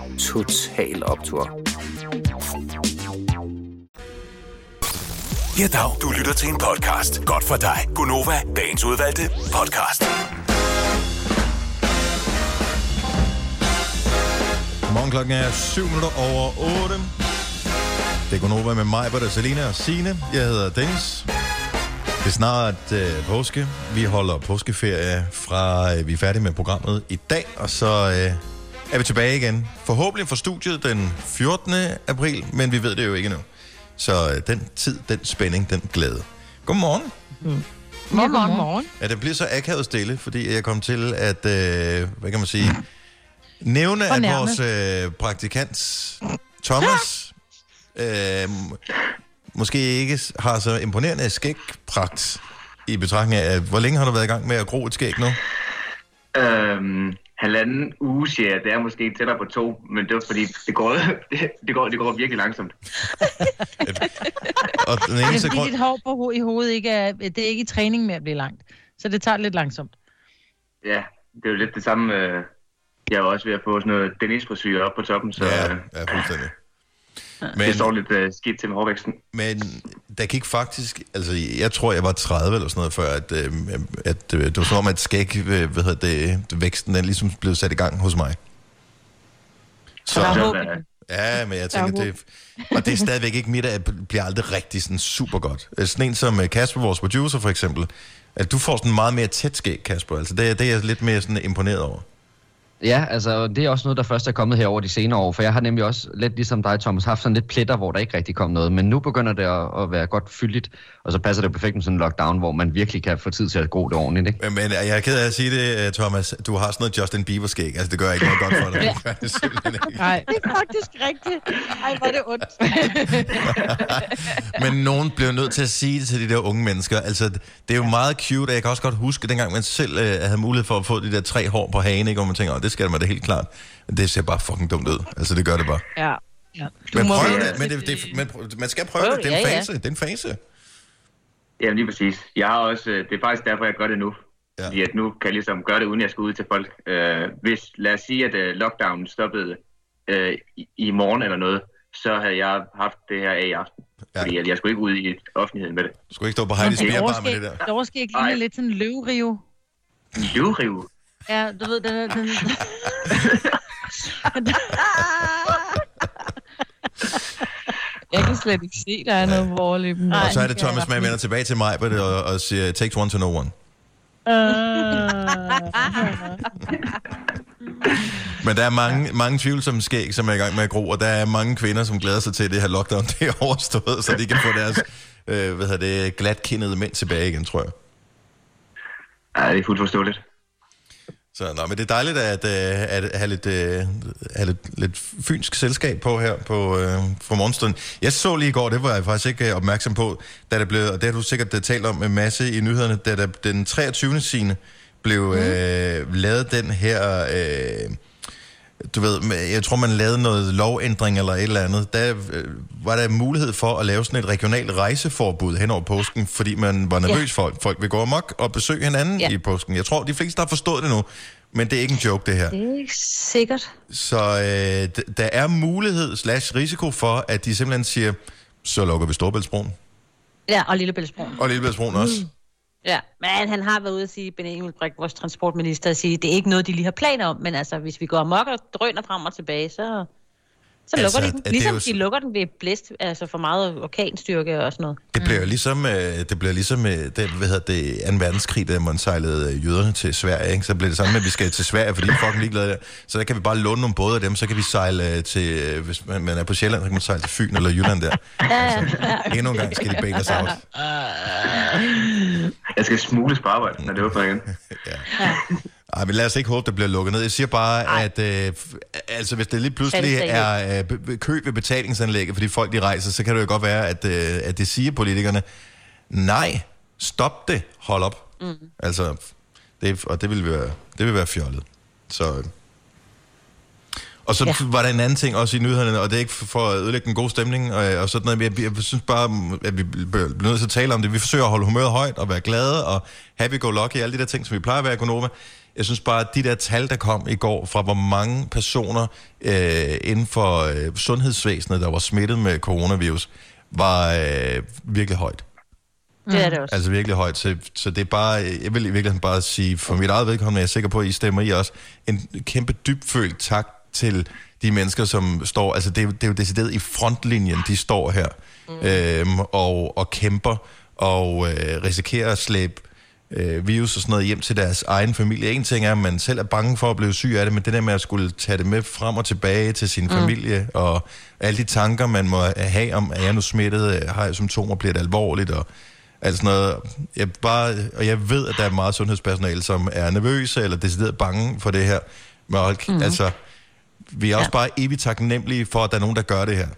Total optur. Ja, dag. Du lytter til en podcast. Godt for dig. Gunova, dagens udvalgte podcast. Morgen klokken er 7 minutter over 8. Det er Gunova med mig, Britta, Selina og Signe. Jeg hedder Dennis. Det er snart øh, påske. Vi holder påskeferie fra, øh, vi er færdige med programmet i dag, og så øh, er vi tilbage igen. Forhåbentlig for studiet den 14. april, men vi ved det jo ikke nu. Så øh, den tid, den spænding, den glæde. Godmorgen. Mm. Morgen, morgen, morgen. Ja, det bliver så akavet stille, fordi jeg kom til at, øh, hvad kan man sige, nævne, at vores øh, praktikant Thomas øh, måske ikke har så imponerende skægpragt, i betragtning af, hvor længe har du været i gang med at gro et skæg nu? Øhm, halvanden uge, siger jeg. Det er måske tættere på to, men det er fordi, det går, det går, det går virkelig langsomt. Og den Det er eneste fordi, grund... dit hår på i hovedet ikke er, det er ikke i træning med at blive langt. Så det tager lidt langsomt. Ja, det er jo lidt det samme. øh, Jeg er også ved at få sådan noget dennis frisyr op på toppen, så Ja, ja, ja fuldstændig. Men... det står lidt uh, skidt til med hårvæksten. Men der gik faktisk, altså jeg tror, jeg var 30 eller sådan noget før, at, øh, at øh, det var som om, at skæg, øh, hvad hedder det, væksten den ligesom blev sat i gang hos mig. Så, Der er håb. Ja, men jeg er tænker, det, og det er stadigvæk ikke mit, at det bliver aldrig rigtig sådan super godt. Øh, Sådan en som øh, Kasper, vores producer for eksempel, at du får sådan meget mere tæt skæg, Kasper. Altså det, er- det er jeg lidt mere sådan imponeret over. Ja, altså det er også noget, der først er kommet her over de senere år, for jeg har nemlig også, lidt ligesom dig, Thomas, haft sådan lidt pletter, hvor der ikke rigtig kom noget, men nu begynder det at, at være godt fyldigt, og så passer det perfekt med sådan en lockdown, hvor man virkelig kan få tid til at gro det ordentligt, ikke? Men, jeg er ked af at sige det, øh, Thomas. Du har sådan noget Justin Bieber-skæg. Altså, det gør ikke noget godt for dig. Det gør det simpelthen ikke. Nej. Det er faktisk rigtigt. Ej, hvor er det ondt. Men nogen bliver nødt til at sige det til de der unge mennesker. Altså, det er jo meget cute, og jeg kan også godt huske, dengang man selv øh, havde mulighed for at få de der tre hår på hagen, ikke? hvor man tænker, "Åh, det skal man da helt klart. Men det ser bare fucking dumt ud. Altså, det gør det bare. Ja. ja. Men må prøv det, men, det, det, men prøv- man skal prøve Prøv det. det, er en ja, ja. fase. Det er en fase. Ja, lige præcis. Jeg har også, øh, det er faktisk derfor, jeg gør det nu. Ja. Fordi at nu kan jeg ligesom gøre det, uden jeg skal ud til folk. Øh, hvis, lad os sige, at øh, lockdownen stoppede øh, i, i morgen eller noget, så havde jeg haft det her af i aften. Ja. Fordi at jeg skulle ikke ud i offentligheden med det. Du skulle ikke stå på Heidi's Det Bierbar med det der. overskæg ligner lidt sådan en løvrive. Løvrive? Ja, du ved, den er... Den... Jeg kan slet ikke se, der er noget vorlippen. Og så er det Thomas, man vender tilbage til mig og, og siger, takes one to know one. Men der er mange, mange tvivlsomme skæg, som er i gang med at gro, og der er mange kvinder, som glæder sig til, at det her lockdown det er overstået, så de kan få deres øh, hvad hedder det, glatkindede mænd tilbage igen, tror jeg. Ja, det er fuldt forståeligt. Så nå, men det er dejligt at, øh, at have, lidt, øh, have lidt, lidt fynsk selskab på her på, øh, for morgenstunden. Jeg så lige i går, det var jeg faktisk ikke øh, opmærksom på, da der blev, og det har du sikkert talt om en masse i nyhederne, da der den 23. sine blev øh, lavet den her... Øh, du ved, jeg tror, man lavede noget lovændring eller et eller andet. Der øh, var der mulighed for at lave sådan et regionalt rejseforbud hen over påsken, fordi man var nervøs for, at folk vil gå amok og besøge hinanden ja. i påsken. Jeg tror, de fleste har forstået det nu, men det er ikke en joke, det her. Det er ikke sikkert. Så øh, der er mulighed slash risiko for, at de simpelthen siger, så lukker vi Storbæltsbroen. Ja, og Lillebæltsbroen. Og Lillebæltsbroen også. Ja, men han har været ude at sige, Benny Engelbrecht, vores transportminister, at sige, det er ikke noget, de lige har planer om, men altså, hvis vi går amok og drøner frem og tilbage, så, så Altså, lukker de er den. det Ligesom jo de lukker den ved blæst, altså for meget orkanstyrke og sådan noget. Det bliver jo ligesom, øh, det bliver ligesom øh, det, hvad hedder det, 2. verdenskrig, da man sejlede øh, jøderne til Sverige. Ikke? Så bliver det samme med, at vi skal til Sverige, fordi de er fucking ligeglade der. Så der kan vi bare låne nogle både af dem, så kan vi sejle øh, til, øh, hvis man, man er på Sjælland, så kan man sejle til Fyn eller Jylland der. Ja, ja, ja. Endnu en gang skal de bæle os out. Jeg skal smugles på arbejde, når det åbner igen. Ej, men lad os ikke håbe, det bliver lukket ned. Jeg siger bare, Ej. at øh, altså, hvis det lige pludselig er øh, kø ved betalingsanlægget, fordi folk de rejser, så kan det jo godt være, at, øh, at det siger politikerne, nej, stop det, hold op. Mm. Altså, det, og det vil være, det vil være fjollet. Så, øh. og så ja. Var der en anden ting også i nyhederne, og det er ikke for at ødelægge den gode stemning, og, og sådan noget, jeg, jeg synes bare, at vi bliver nødt til at tale om det. Vi forsøger at holde humøret højt og være glade, og happy-go-lucky, alle de der ting, som vi plejer at være i Gonova. Jeg synes bare, at de der tal, der kom i går, fra hvor mange personer øh, inden for øh, sundhedsvæsenet, der var smittet med coronavirus, var øh, virkelig højt. Det er det også. Altså virkelig højt. Så, så det er bare, jeg vil i virkeligheden bare sige, for mit eget vedkommende, jeg er sikker på, at I stemmer i også, en kæmpe dybfølt tak til de mennesker, som står, altså det er, jo- det er jo decideret i frontlinjen, de står her mm. øhm, og, og kæmper og øh, risikerer at slæbe øh, virus og sådan noget hjem til deres egen familie. En ting er, at man selv er bange for at blive syg af det, men det der med at skulle tage det med frem og tilbage til sin Mm. familie, og alle de tanker, man må have om, er jeg nu smittet, har jeg symptomer, bliver det alvorligt, og alt sådan noget. Jeg, bare, og jeg ved, at der er meget sundhedspersonale, som er nervøse eller decideret bange for det her. Men mm. altså, vi er også bare evigt taknemmelige for, at der er nogen, der gør det her.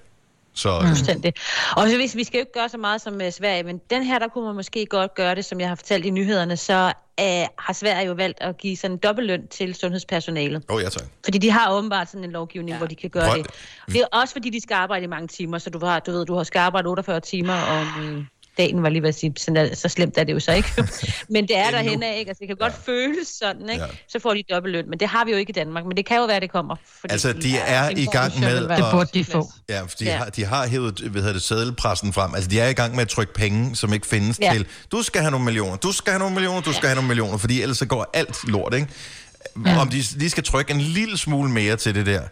Så, Mm. Og så hvis vi skal jo ikke gøre så meget som uh, Sverige, men den her, der kunne man måske godt gøre det, som jeg har fortalt i nyhederne, så uh, har Sverige jo valgt at give sådan en dobbeltløn til sundhedspersonalet. Åh, oh, ja tak. Fordi de har åbenbart sådan en lovgivning, ja. hvor de kan gøre Hvor- det. Det er også fordi, de skal arbejde i mange timer, så du har, du ved, du har skal arbejde 48 timer om dagen, var lige ved at sige, sådan er, så slemt er det jo så ikke. men det er der hen af, ikke? Altså, det kan godt ja. føles sådan, ikke? Ja. Så får de dobbeltløn, men det har vi jo ikke i Danmark, men det kan jo være, det kommer. Fordi Altså, de er i gang med... Det burde de få. Ja, for de, Ja. har, de har hævet hvad hedder det, sædelpressen frem. Altså, de er i gang med at trykke penge, som ikke findes Ja. til. Du skal have nogle millioner, du skal have nogle millioner, du skal have nogle millioner, fordi ellers så går alt lort, ikke? Ja. Om de lige skal trykke en lille smule mere til det der.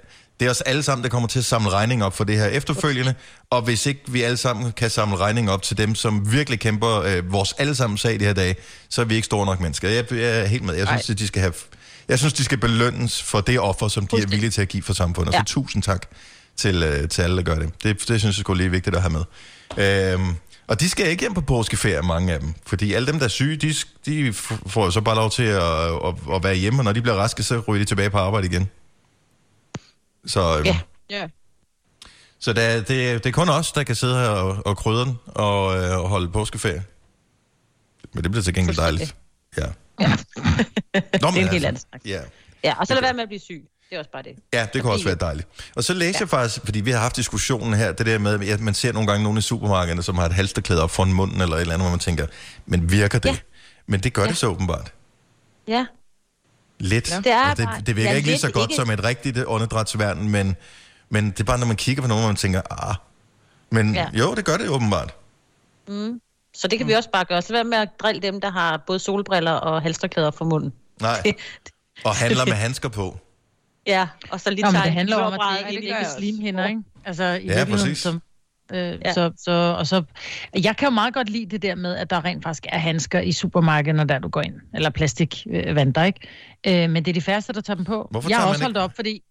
Det er os alle sammen, der kommer til at samle regning op for det her efterfølgende. Og hvis ikke vi alle sammen kan samle regning op til dem, som virkelig kæmper øh, vores allesammen sag de her dage, så er vi ikke store nok mennesker. Jeg, jeg er helt med. Jeg synes, at de skal have... Jeg synes, de skal belønnes for det offer, som de er villige til at give for samfundet. Ja. Så tusind tak til, øh, til alle, der gør det. Det, det synes jeg skulle lige er vigtigt at have med. Øhm, og de skal ikke hjem på påskeferie, mange af dem. Fordi alle dem, der er syge, de, de får så bare lov til at, at, at være hjemme, og når de bliver raske, så ryger de tilbage på arbejde igen. Så, øhm, Ja. Ja. så der, det, det er kun os, der kan sidde her og, og krydre den og, øh, og holde påskeferie. Men det bliver til gengæld dejligt. Ja. Nå, det er en helt anden snak. Ja. Ja, og så lad være med at blive syg. Det er også bare det. Ja, det kunne også være dejligt. Og så læser jeg faktisk, fordi vi har haft diskussionen her, det der med, at man ser nogle gange nogle i supermarkederne, som har et halsterklæde op foran munden eller et eller andet, hvor man tænker, men virker det? Ja. Men det gør ja. det så åbenbart. Ja. Lidt. Ja. Det er altså, det, det virker ja, ikke lige så godt ikke- som et rigtigt åndedrætsværn, men, men det er bare, når man kigger på nogen, hvor man tænker, ah. Men ja. Jo, det gør det åbenbart. Mm. Så det kan vi også bare gøre. Så være med at drille dem, der har både solbriller og halsterklæder for munden. Nej. Og handler med handsker på. Ja, og så lige Nå, men tager det handler om, at det ikke ind i er øret. slimhinder, ikke? Altså, i Ja, virkeligheden, præcis. Som, øh, ja. så, så, og så, jeg kan jo meget godt lide det der med, at der rent faktisk er handsker i supermarkedet, når der du går ind. Eller plastikvanter, ikke? Øh, men det er de færreste, der tager dem på. Hvorfor jeg har også holdt ikke- op, fordi...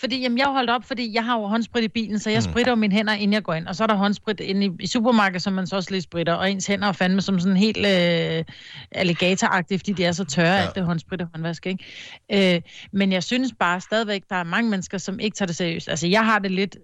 Fordi jamen, jeg har holdt op, fordi jeg har jo håndsprit i bilen, så jeg Mm. spritter mine hænder, inden jeg går ind. Og så er der håndsprit inde i, i supermarkedet, som man så også lige spritter. Og ens hænder er fandme som sådan helt øh, alligatoragtige, fordi de er så tørre, ja. alt det håndsprit og håndvask, ikke? Øh, men jeg synes bare stadigvæk, der er mange mennesker, som ikke tager det seriøst. Altså, jeg har det lidt...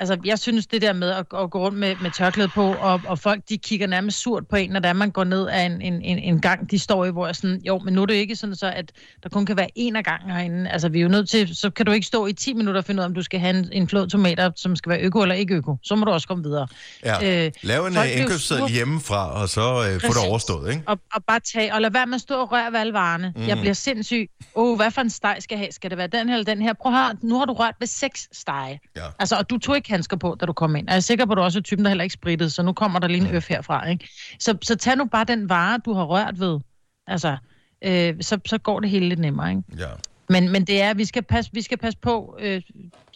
Altså, jeg synes det der med at, at gå rundt med, med tørklæde på, og, og folk, de kigger nærmest surt på en, når der man går ned af en, en, en, en gang, de står i, hvor jeg sådan, jo, men nu er det ikke sådan så, at der kun kan være en af gangen herinde. Altså, vi er jo nødt til, så kan du ikke stå i 10 minutter og finde ud af, om du skal have en, en flod tomater, som skal være øko eller ikke øko. Så må du også komme videre. Ja. Øh, Lav en øh, indkøbsseddel hjemmefra, og så øh, få det overstået, ikke? Og, og bare tage, og lad være med at stå og røre ved alle varerne. Mm. Mm. Jeg bliver sindssyg. Åh, oh, hvad for en steg skal jeg have? Skal det være den her eller den her? Prøv at høre, nu har du rørt ved seks stege. Ja. Altså, og du tog ikke handsker på, da du kom ind. Og jeg er sikker på, at du også er typen, der heller ikke sprittede, så nu kommer der lige en øf herfra, ikke? Så, så tag nu bare den vare, du har rørt ved. Altså, øh, så, så går det hele lidt nemmere, ikke? Ja. Men, men det er, vi skal passe, vi skal passe på øh,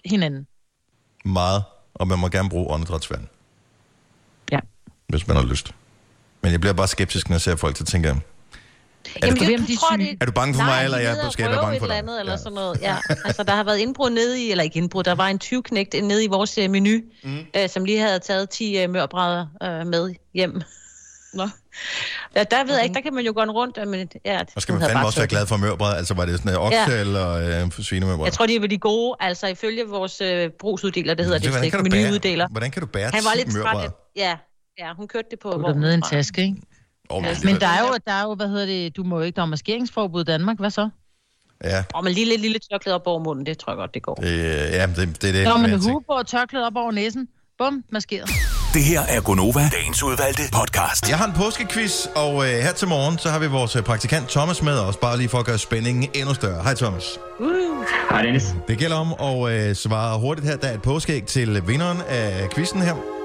hinanden. Meget. Og man må gerne bruge åndedrætsvand. Ja. Hvis man har lyst. Men jeg bliver bare skeptisk, når jeg ser folk, så tænker jeg, Jamen, du- det, du tror, det, Er du bange for Nej, mig, eller er jeg skal jeg være bange for dig? eller andet, eller sådan noget. Ja. Altså, der har været indbrud nede i, eller ikke indbrud, der var en 20-knægt nede i vores øh, menu, mm. øh, som lige havde taget 10 øh, mørbrædder øh, med hjem. Nå. Ja, der ved jeg ikke, der kan man jo gå rundt, øh, men ja, Og skal man fandme også være glad for mørbrad? Altså var det sådan en okse Ja. eller øh, svinemørbrad? Jeg tror, de er de gode, altså ifølge vores øh, brugsuddeler, det hedder det, det du menuuddeler. hvordan kan du bære Han var 10 lidt mørbrad? træt. Ja, ja, hun kørte det på Du er ned i en taske, ikke? Oh, men, Men der er jo, der er jo, hvad hedder det, du må jo ikke, der er maskeringsforbud i Danmark, hvad så? Ja, Og med lille, lille tørklæde op over munden, det tror jeg godt, det går. det, ja det, det, det er det. Når man er hue på og tørklæde op over næsen, bum, maskeret. Det her er Gonova, dagens udvalgte podcast. Jeg har en påskequiz, og øh, her til morgen, så har vi vores øh, praktikant Thomas med os, bare lige for at gøre spændingen endnu større. Hej Thomas. Hej Dennis. Det gælder om at øh, svare hurtigt her. Der er et påskeæg til vinderen af quizzen her.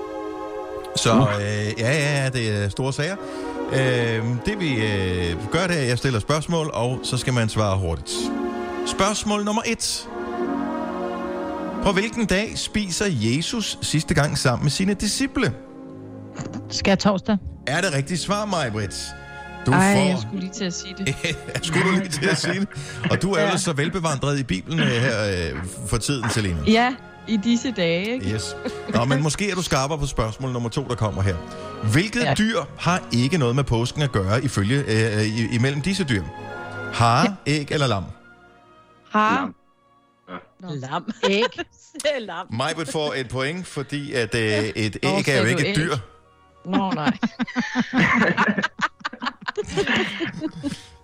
Så øh, ja, ja, ja, det er store sager. Øh, det vi øh, gør, det er, at jeg stiller spørgsmål, og så skal man svare hurtigt. Spørgsmål nummer et. På hvilken dag spiser Jesus sidste gang sammen med sine disciple? Skal jeg torsdag? Er det rigtigt svar, mig, Britt? Du Ej, får... jeg skulle lige til at sige det. Skulle du lige til at sige det? Og du er jo så velbevandret i Bibelen øh, her øh, for tiden, Selina. Ja, i disse dage, ikke? Yes. Nå, men måske er du skarpere på spørgsmål nummer to, der kommer her. Hvilket ja. Ja. dyr har ikke noget med påsken at gøre ifølge øh, i, imellem disse dyr? Hare, æg eller lam? Har. Lam. Æg. Lam. Majbert får et point, fordi at øh, et Nå, æg er sagde jo ikke et dyr. Nå, nej.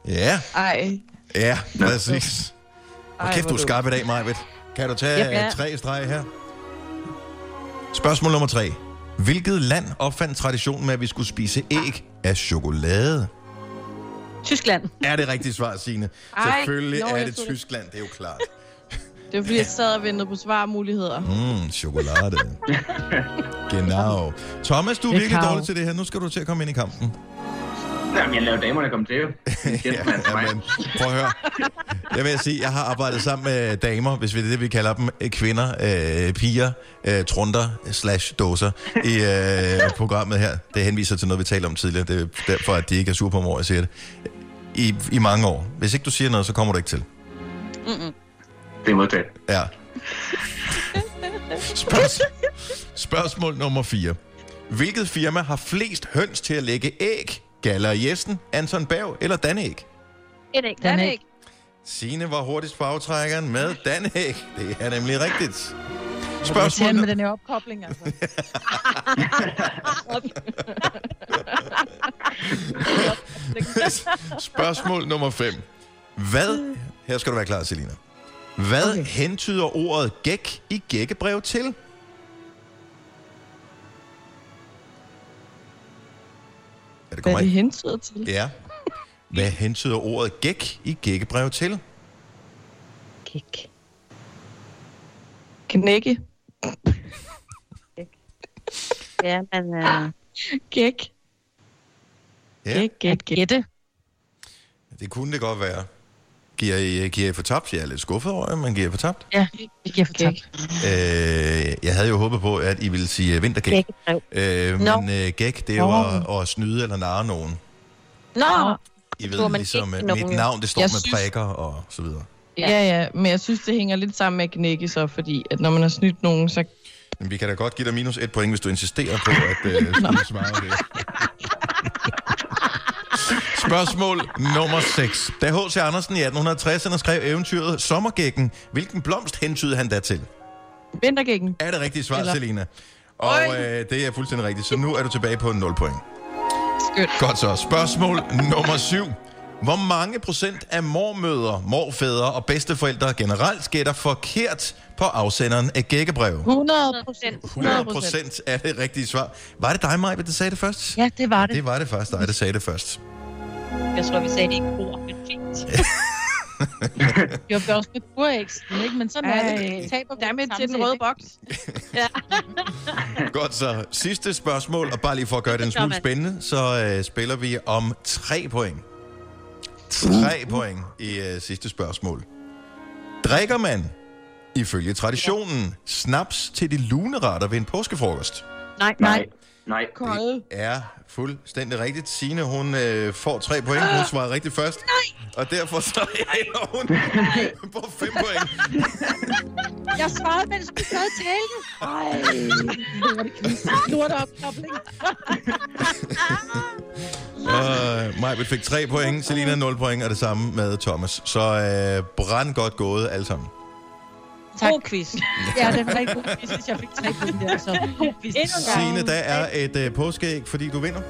Ja, Ej. ja, præcis. Og Ej, kæft, hvor du er skarp i dag, Majbert. Kan du tage Ja. ja. tre streg her? Spørgsmål nummer tre. Hvilket land opfandt traditionen med, at vi skulle spise æg af chokolade? Tyskland. Er det rigtigt svar, Signe? Ej, Selvfølgelig nå, er det Tyskland, det er jo klart. Det var fordi, jeg sad og ventede på svarmuligheder. Mm, chokolade. genau. Thomas, du er virkelig dårlig til det her. Nu skal du til at komme ind i kampen. Jamen, jeg laver damerne komme til, jo. Jamen, prøv at høre. Jeg vil sige, jeg har arbejdet sammen med damer, hvis vi det er det, vi kalder dem, øh, kvinder, øh, piger, øh, trunder, slash dåser, i øh, programmet her. Det henviser til noget, vi talte om tidligere. Det er derfor, at de ikke er sure på mig, jeg siger det. I, I mange år. Hvis ikke du siger noget, så kommer du ikke til. Mm-mm. Det er modtaget. Ja. Spørgs- spørgsmål nummer 4. Hvilket firma har flest høns til at lægge æg? Galler Jessen, Anton Berg eller Danæg? Et æg. Den Den æg. æg. Signe var hurtigst på aftrækkeren med Danæg. Det er nemlig rigtigt. Spørgsmål Spørgsmål, med den her opkobling, altså. spørgsmål nummer 5. Hvad, her skal du være klar, Selina. Hvad okay. hentyder ordet gæk i gækkebrev til? Er det Hvad kommer det ikke? hentyder til? Ja. Hvad hentyder ordet gæk i gækkebrev til? Kik. Knække. Ja, men... Uh... Gæk. Ja, Gæk, gæk, gæk. Gætte. det kunne det godt være. Giver I, giver I for tabt? Jeg er lidt skuffet over, at man giver for tabt. Ja, vi giver for tabt. Øh, jeg havde jo håbet på, at I ville sige øh, vintergæk. Øh, Nå. men øh, gæk, det er jo at, at snyde eller narre nogen. Nå! I Tror ved man ligesom, at mit nogen. navn, det står Jeg med synes- prikker og så videre. Ja, ja, men jeg synes, det hænger lidt sammen med knække så, fordi at når man har snydt nogen, så... Men vi kan da godt give dig minus et point, hvis du insisterer på, at øh, svare det. Spørgsmål nummer 6. Da H.C. Andersen i 1860'erne skrev eventyret Sommergækken, hvilken blomst hentydede han da til? Vintergækken. Er det rigtigt svar, Eller- Selina? Og øh, det er fuldstændig rigtigt, så nu er du tilbage på 0 point. Skønt. Godt så. Spørgsmål nummer 7. Hvor mange procent af mormøder, morfædre og bedsteforældre generelt gætter forkert på afsenderen af gækkebrev? 100 procent. 100 procent er det rigtige svar. Var det dig, Maja, der sagde det først? Ja, det var det. Det var det først dig, der sagde det først. Jeg tror, vi sagde det i kor, men fint. Jo, det er også med burægs, ikke? Men sådan er det. Ej, taber der er med til den røde ikke? boks. Godt så. Sidste spørgsmål, og bare lige for at gøre det en smule spændende, så øh, spiller vi om tre point. Tre point i øh, sidste spørgsmål. Drikker man, ifølge traditionen, snaps til de luneretter ved en påskefrokost? Nej, Nej. Nej. Kolde. er fuldstændig rigtigt. Signe, hun øh, får tre point. Hun svarer rigtigt først. Nej. Og derfor så ender hun på fem point. Jeg svarede, mens du sad og talte. Ej, lort opkobling. Og Majbet fik tre point. Selina 0 point, og det samme med Thomas. Så øh, brand godt gået alle sammen. Tak. God quiz. Ja, det var rigtig god quiz, hvis jeg fik tre den der. Så god quiz. En. Signe, der er et øh, påskeæg, fordi du vinder.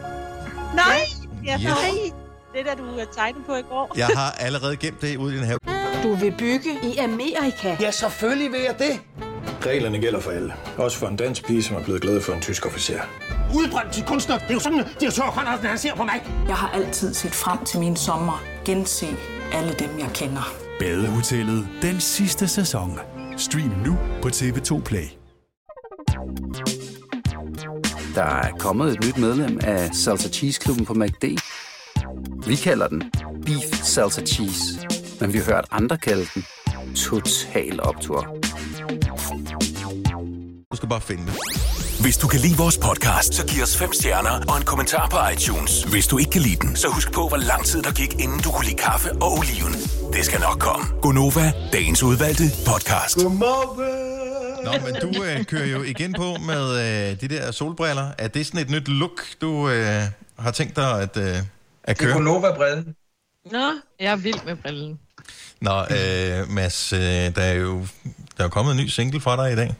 Nej! Ja, Yes. nej. Det der, du tegnede på i går. Jeg har allerede gemt det ude i den her. Du vil bygge i Amerika? Ja, selvfølgelig vil jeg det. Reglerne gælder for alle. Også for en dansk pige, som er blevet glad for en tysk officer. Udbrændt til kunstner. Det er jo sådan, at direktør Conradsen, han ser på mig. Jeg har altid set frem til min sommer. Gense alle dem, jeg kender. Badehotellet den sidste sæson. Stream nu på TV2 Play. Der er kommet et nyt medlem af Salsa Cheese Klubben på MACD. Vi kalder den Beef Salsa Cheese, men vi har hørt andre kalde den Total Optor. Du skal bare finde det. Hvis du kan lide vores podcast, så giv os fem stjerner og en kommentar på iTunes. Hvis du ikke kan lide den, så husk på, hvor lang tid der gik, inden du kunne lide kaffe og oliven. Det skal nok komme. Gonova, dagens udvalgte podcast. Nå, men du øh, kører jo igen på med øh, de der solbriller. Er det sådan et nyt look, du øh, har tænkt dig at, øh, at køre? Nova-brillen. Nå, jeg er vild med brillen. Nå, øh, Mads, øh, der er jo Der er kommet en ny single fra dig i dag.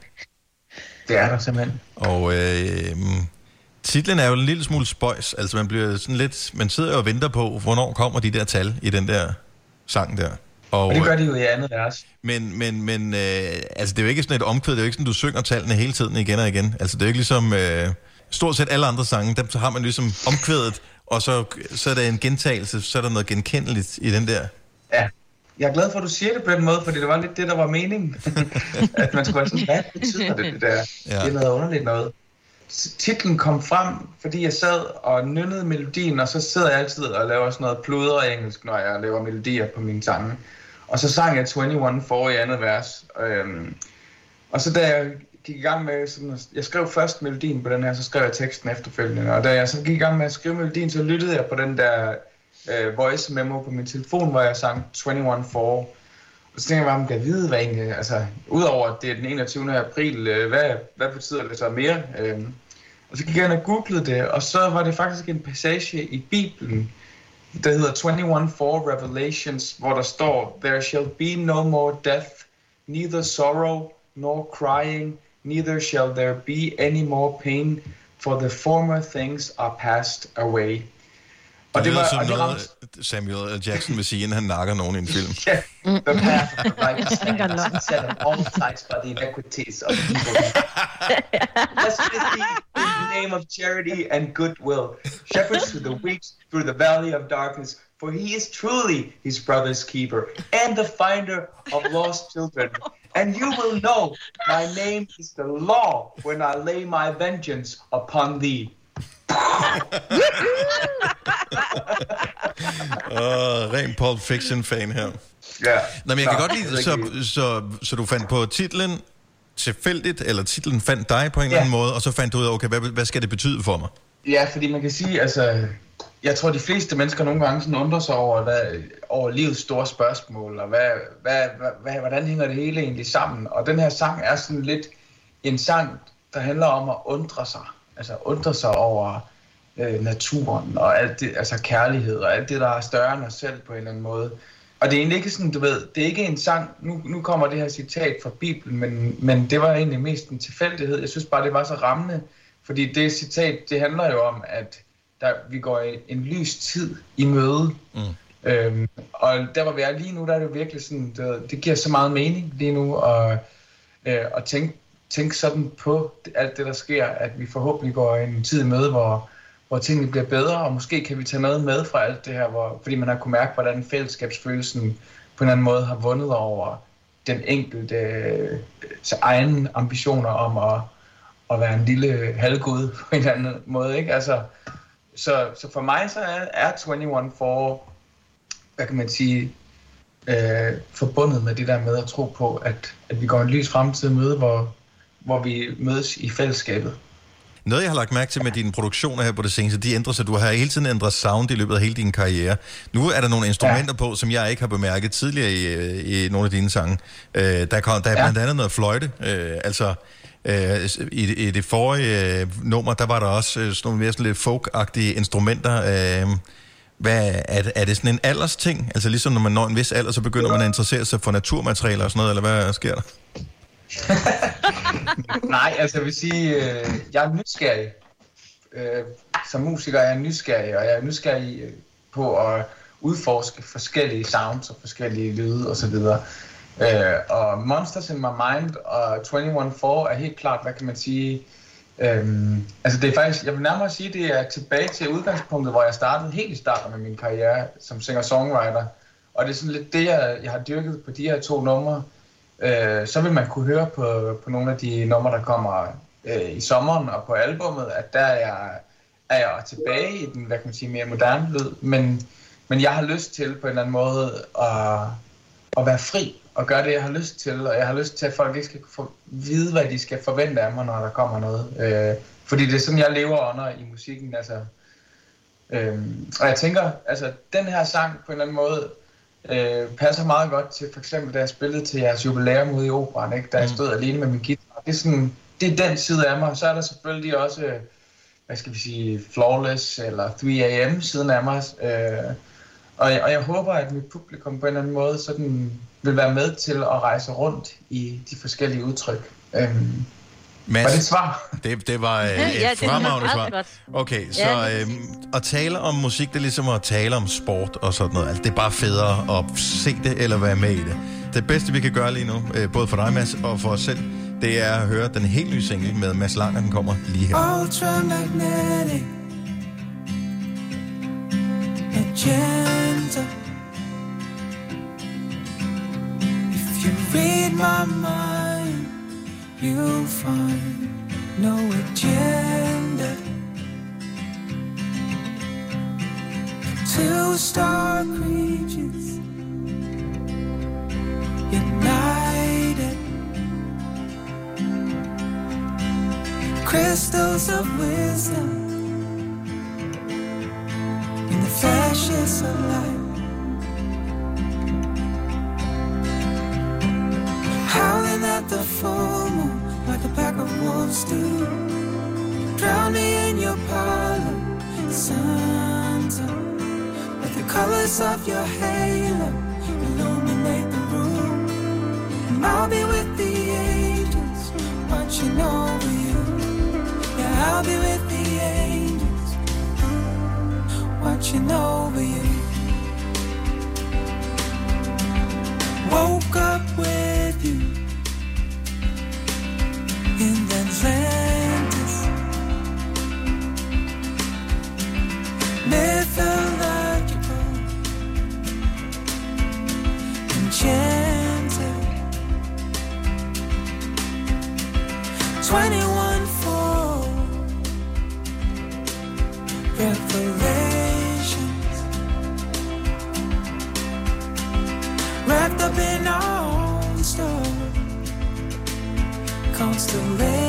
Det er der simpelthen. Og øh, titlen er jo en lille smule spøjs. Altså man bliver sådan lidt... Man sidder og venter på, hvornår kommer de der tal i den der sang der. Og, og det gør de jo i andet vers. Men, men, men øh, altså, det er jo ikke sådan et omkvæd. Det er jo ikke sådan, du synger tallene hele tiden igen og igen. Altså, det er jo ikke ligesom... Øh, stort set alle andre sange, der har man ligesom omkvædet, og så, så er der en gentagelse, så er der noget genkendeligt i den der. Ja, jeg er glad for, at du siger det på den måde, fordi det var lidt det, der var meningen. at man skulle være sådan, hvad betyder det, det der? Ja. Det er noget underligt noget. Titlen kom frem, fordi jeg sad og nynnede melodien, og så sidder jeg altid og laver sådan noget pludre engelsk, når jeg laver melodier på mine sange. Og så sang jeg 21 for i andet vers. Øhm, og så da jeg gik i gang med, sådan, jeg skrev først melodien på den her, så skrev jeg teksten efterfølgende. Og da jeg så gik i gang med at skrive melodien, så lyttede jeg på den der øh, voice memo på min telefon, hvor jeg sang 21 for. Og så tænkte jeg bare, om jeg vide, hvad egentlig, altså, udover at det er den 21. april, øh, hvad, hvad betyder det så mere? Øh, og så gik jeg ind og googlede det, og så var det faktisk en passage i Bibelen, der hedder 21 for Revelations, hvor der står, There shall be no more death, neither sorrow nor crying, neither shall there be any more pain, for the former things are passed away. Og det, det var som og det noget, Samuel L. Jackson vil sige, inden han nakker nogen i en film. yeah, the path of righteousness set on all sides by the iniquities of evil. Blessed is he in the name of charity and goodwill. Shepherds to the weak through the valley of darkness, for he is truly his brother's keeper and the finder of lost children. And you will know my name is the law when I lay my vengeance upon thee. Uh, ren Pulp Fiction-fan her. Ja. Nå, men jeg kan godt lide, så, så, så du fandt på titlen tilfældigt, eller titlen fandt dig på en eller anden måde, og så fandt du ud af, okay, hvad, hvad skal det betyde for mig? Ja, fordi man kan sige, altså, jeg tror, de fleste mennesker nogle gange sådan undrer sig over, hvad, over livets store spørgsmål, og hvad, hvad, hvad, hvordan hænger det hele egentlig sammen? Og den her sang er sådan lidt en sang, der handler om at undre sig. Altså undre sig over øh, naturen, og alt det, altså kærlighed, og alt det, der er større end os selv på en eller anden måde. Og det er egentlig ikke sådan, du ved, det er ikke en sang, nu, nu kommer det her citat fra Bibelen, men, men det var egentlig mest en tilfældighed. Jeg synes bare, det var så rammende, fordi det citat, det handler jo om, at der, vi går i en lys tid i møde. Mm. Øhm, og der hvor vi er lige nu, der er det jo virkelig sådan, det, det giver så meget mening lige nu, og, øh, at tænke, tænke sådan på alt det, der sker, at vi forhåbentlig går en tid med, hvor, hvor tingene bliver bedre, og måske kan vi tage noget med fra alt det her, hvor, fordi man har kunne mærke, hvordan fællesskabsfølelsen på en eller anden måde har vundet over den enkelte øh, egen ambitioner om at, at være en lille halvgud på en eller anden måde. Ikke? Altså, så, så for mig så er, er 21 for, hvad kan man sige, øh, forbundet med det der med at tro på, at, at vi går en lys fremtid møde, hvor, hvor vi mødes i fællesskabet. Noget, jeg har lagt mærke til med dine produktioner her på det seneste, de ændrer sig. Du har hele tiden ændret sound i løbet af hele din karriere. Nu er der nogle instrumenter ja. på, som jeg ikke har bemærket tidligere i, i nogle af dine sange. Øh, der, kom, der er blandt andet noget fløjte. Øh, altså, øh, i, i det forrige øh, nummer, der var der også øh, sådan nogle mere sådan lidt folk-agtige instrumenter. Øh, hvad, er, er det sådan en alders ting? Altså ligesom når man når en vis alder, så begynder man at interessere sig for naturmaterialer og sådan noget, eller hvad sker der? Nej, altså jeg vil sige, øh, jeg er nysgerrig. Øh, som musiker er jeg nysgerrig, og jeg er nysgerrig øh, på at udforske forskellige sounds og forskellige lyde osv. Øh, og Monsters in My Mind og 21-4 er helt klart, hvad kan man sige, øhm, altså det er faktisk, jeg vil nærmere sige, det er tilbage til udgangspunktet, hvor jeg startede helt i starten med min karriere som singer-songwriter. Og det er sådan lidt det, jeg, jeg har dyrket på de her to numre. Øh, så vil man kunne høre på, på nogle af de numre, der kommer øh, i sommeren og på albummet, at der er jeg, er jeg tilbage i den, hvad kan man sige, mere moderne lyd. Men, men jeg har lyst til på en eller anden måde at, at være fri og gøre det, jeg har lyst til. Og jeg har lyst til, at folk ikke skal få, vide, hvad de skal forvente af mig, når der kommer noget. Øh, fordi det er sådan, jeg lever under i musikken. Altså. Øh, og jeg tænker, altså den her sang på en eller anden måde øh, passer meget godt til, for eksempel da jeg spillede til jeres jubilæum ude i operan, ikke? da jeg mm. stod alene med min guitar. Det er, sådan, det er den side af mig. Så er der selvfølgelig også, hvad skal vi sige, Flawless eller 3AM siden af mig. Øh, Og, jeg- og jeg håber, at mit publikum på en eller anden måde sådan vil være med til at rejse rundt i de forskellige udtryk. Øhm, Mads, var det et svar? Det, det var øh, et ja, det fremragende svar. Okay, så Ja, øh, at tale om musik, det er ligesom at tale om sport og sådan noget. Altså, det er bare federe at se det eller være med i det. Det bedste, vi kan gøre lige nu, øh, både for dig, Mads, og for os selv, det er at høre den helt nye single med Mads Langer, den kommer lige her. Ultramagnetic agenda. If you read my mind, you'll find no agenda. Two star creatures united. Crystals of wisdom in the flashes of light. Howling at the full moon like a pack of wolves do. Drown me in your parlor, Santa. Let the colors of your halo illuminate the room. And I'll be with the angels, watching over you. Yeah, I'll be with the angels, watching over you. Woke up 21 4 Revelations Wrapped up in all story. Constellation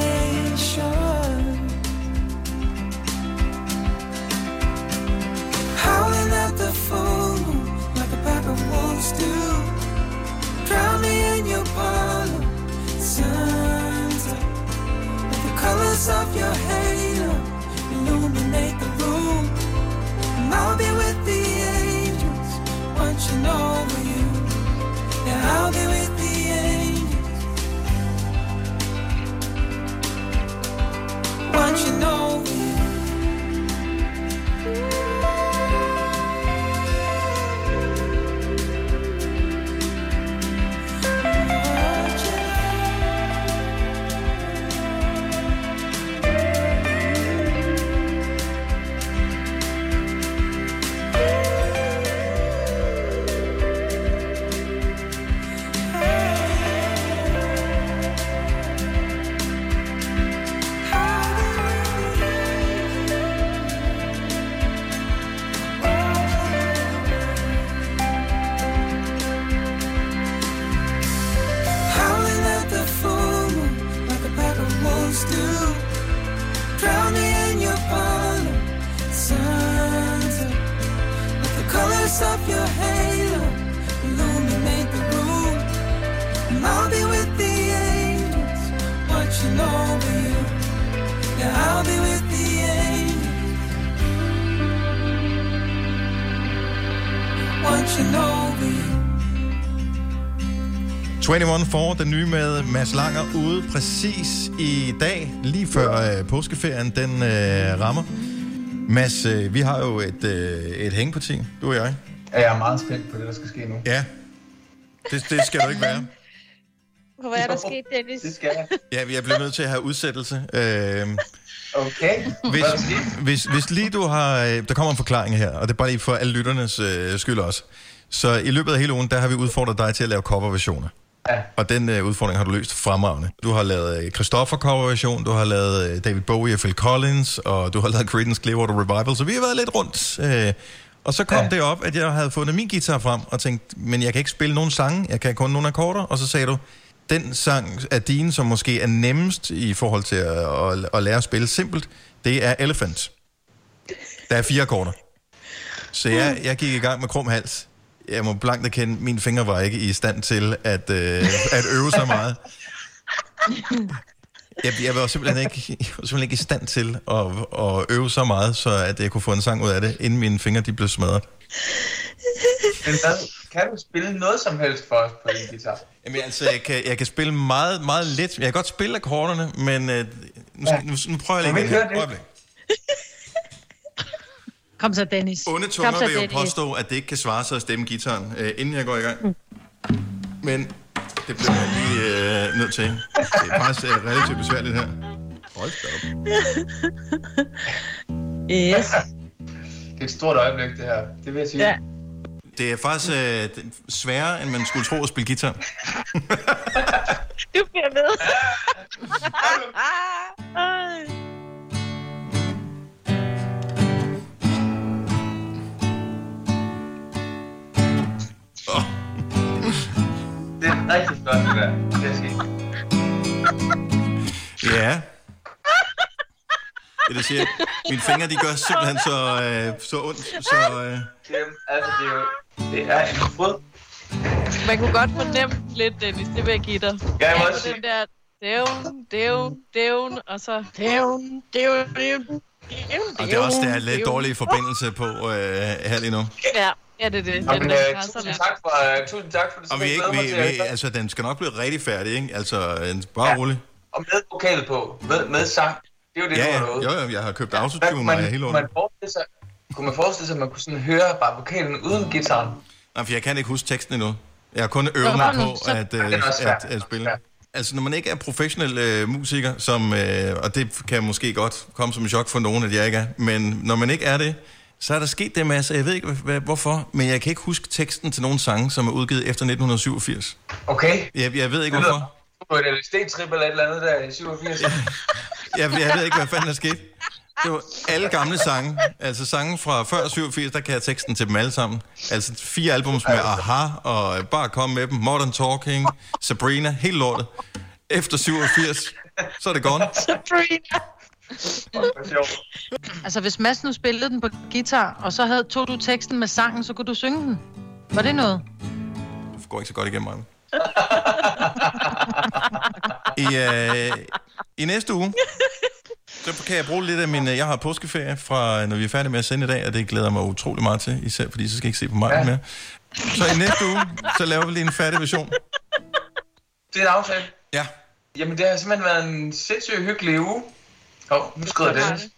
21 for den nye med Mads Langer ude præcis i dag, lige før øh, påskeferien den øh, rammer. Mads, øh, vi har jo et, øh, et hængeparti, du og jeg. Ja, jeg er meget spændt på det, der skal ske nu. Ja, det, det skal du ikke være. Hvad er der sket, Dennis? Det skal jeg. Ja, vi er blevet nødt til at have udsættelse. Øh, Okay. hvis, hvis, hvis lige du har... øh, Der kommer en forklaring her, og det er bare lige for alle lytternes øh, skyld også. Så i løbet af hele ugen, der har vi udfordret dig til at lave coverversioner. Ja. Og den øh, udfordring har du løst fremragende. Du har lavet øh, Christoffer coverversion, du har lavet øh, David Bowie og Phil Collins, og du har lavet Creedence Clearwater Revival, så vi har været lidt rundt. Øh, og så kom ja. det op, at jeg havde fundet min guitar frem og tænkt, men jeg kan ikke spille nogen sange, jeg kan kun nogle akkorder, og så sagde du, den sang af din, som måske er nemmest i forhold til at, at, at lære at spille simpelt, det er Elephant. Der er fire akkorder. Så jeg, jeg gik i gang med krum hals. Jeg må blankt erkende, mine fingre var ikke i stand til at, øh, at øve så meget. Jeg, jeg var simpelthen ikke, jeg var simpelthen ikke i stand til at, at øve så meget, så at jeg kunne få en sang ud af det, inden mine fingre de blev smadret. Men hvad, kan du spille noget som helst for os på din guitar? Jamen altså, jeg kan, jeg kan spille meget, meget let. Jeg kan godt spille akkorderne, men øh, nu, ja. nu, nu prøver jeg lige vi her. høre det? Kom så, Dennis. Onde Kom tunger så, vil jo Dennis. påstå, at det ikke kan svare sig at stemme gitaren, øh, inden jeg går i gang. Men det bliver jeg lige øh, nødt til. Det er faktisk øh, relativt besværligt her. Hold da op. Yes. Det er et stort øjeblik, det her. Det vil jeg sige. Ja. Det er faktisk øh, er sværere, end man skulle tro at spille guitar. Du bliver ved. rigtig flot, det der. Det jeg sige. Ja. Det, det siger, mine fingre, de gør simpelthen så, øh, så ondt. Så, øh, Jamen, altså, det er jo... Det er en fryd. Man kunne godt fornemme lidt, Dennis, det vil jeg give dig. Ja, jeg må Altså, også sige- den der dævn, dævn, dævn, og så dævn, dævn, dævn, og det er også, der er lidt dårlig forbindelse på øh, her lige nu. Ja, ja, det er det. Jamen, der øh, passer tusind tak for, uh, tusind tak for det. Og vi, er ikke, vi, vi, altså, den skal nok blive rigtig færdig, ikke? Altså, øh, bare ja. rolig. Og med vokal på, med, med sang. Det er jo det, Ja, du ja. har lovet. Jo, jo, jeg har købt autotune og man, jeg er helt kunne under. man forestille sig, kunne man forestille sig, at man kunne sådan høre bare vokalen uden gitaren? Nej, for jeg kan ikke huske teksten endnu. Jeg har kun øvet mig på så- at, Ja, øh, det er at, at spille. Altså, når man ikke er professionel øh, musiker, som, øh, og det kan måske godt komme som en chok for nogen, at jeg ikke er, men når man ikke er det, så er der sket det masse. Jeg ved ikke, hvad, hvorfor, men jeg kan ikke huske teksten til nogle sange, som er udgivet efter 1987. Okay. Jeg, jeg ved ikke, Det hvorfor. På et LSD-trip eller et eller andet der i 87. Jeg, jeg ved ikke, hvad fanden der skete. Det var alle gamle sange. Altså sange fra før 87, der kan jeg teksten til dem alle sammen. Altså fire albums med Aha, og Bare Kom Med Dem, Modern Talking, Sabrina, helt lortet. Efter 87, så er det gone. Sabrina. Altså, hvis Mads nu spillede den på guitar, og så havde, tog du teksten med sangen, så kunne du synge den. Var det noget? Det går ikke så godt igennem mig. I, øh, I næste uge, så kan jeg bruge lidt af min... øh, Jeg har påskeferie fra, når vi er færdige med at sende i dag, og det glæder jeg mig utrolig meget til, især fordi så skal jeg ikke se på mig ja. mere. Så i næste uge, så laver vi lige en færdig version. Det er en aftale. Ja. Jamen, det har simpelthen været en sindssygt hyggelig uge. Åh, oh, nu skrider Dennis.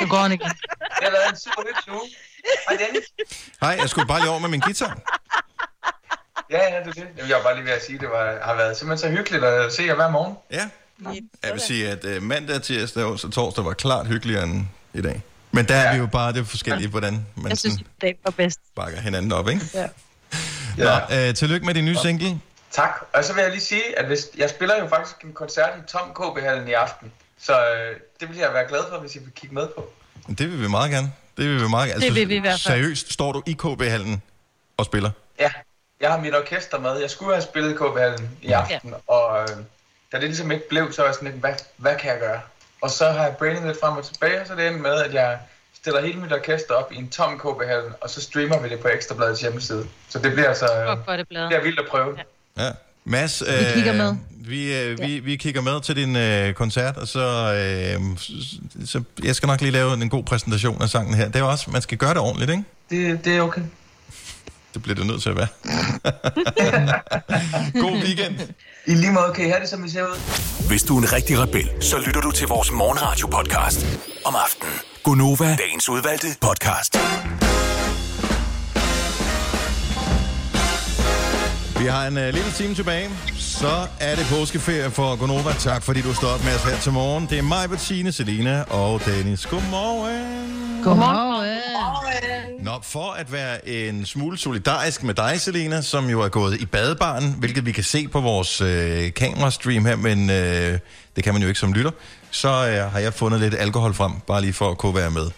Nu går han igen. Det har en super hyggelig uge. Hej, Dennis. Hej, jeg skulle bare lige over med min guitar. Ja, ja, det er det. Jamen, jeg var bare lige ved at sige, at det var, har været simpelthen så hyggeligt at se jer hver morgen. Ja. Jeg vil sige, at øh, mandag, tirsdag og så torsdag var klart hyggeligere end i dag. Men der er vi jo bare, det er forskelligt, hvordan man Jeg synes, det var bedst. bakker hinanden op, ikke? Ja. Nå, øh, tillykke med din nye single. Tak. Og så vil jeg lige sige, at hvis, jeg spiller jo faktisk en koncert i Tom KB-hallen i aften. Så øh, det vil jeg være glad for, hvis I vil kigge med på. Det vil vi meget gerne. Det vil vi meget gerne. Det vil vi i hvert fald. Seriøst, står du i KB-hallen og spiller? Ja, jeg har mit orkester med. Jeg skulle have spillet i KB-hallen i aften, ja. og øh, da det ligesom ikke blev, så var jeg sådan lidt, hvad, hvad kan jeg gøre? Og så har jeg brainet lidt frem og tilbage, og så er det endt med, at jeg stiller hele mit orkester op i en tom KB-hallen, og så streamer vi det på Ekstrabladets hjemmeside. Så det bliver altså bladet. det bliver vildt at prøve. Ja. Ja. Mads, Vi kigger med. Vi, øh, vi, vi kigger med til din øh, koncert, og så, øh, så jeg skal nok lige lave en god præsentation af sangen her. Det er også, man skal gøre det ordentligt, ikke? Det, det er okay. Det bliver det nødt til at være. god weekend. I lige måde kan I have det, som vi ser ud. Hvis du er en rigtig rebel, så lytter du til vores morgenradio-podcast om aftenen. Gunova, dagens udvalgte podcast. Vi har en uh, lille time tilbage. Så er det påskeferie for Gonova. Tak fordi du står op med os her til morgen. Det er mig, Bettine, Selina og Dennis. Godmorgen. Godmorgen. Nå, for at være en smule solidarisk med dig, Selina, som jo er gået i badebaren, hvilket vi kan se på vores øh, kamerastream her, men øh, det kan man jo ikke som lytter, så øh, har jeg fundet lidt alkohol frem, bare lige for at kunne være med.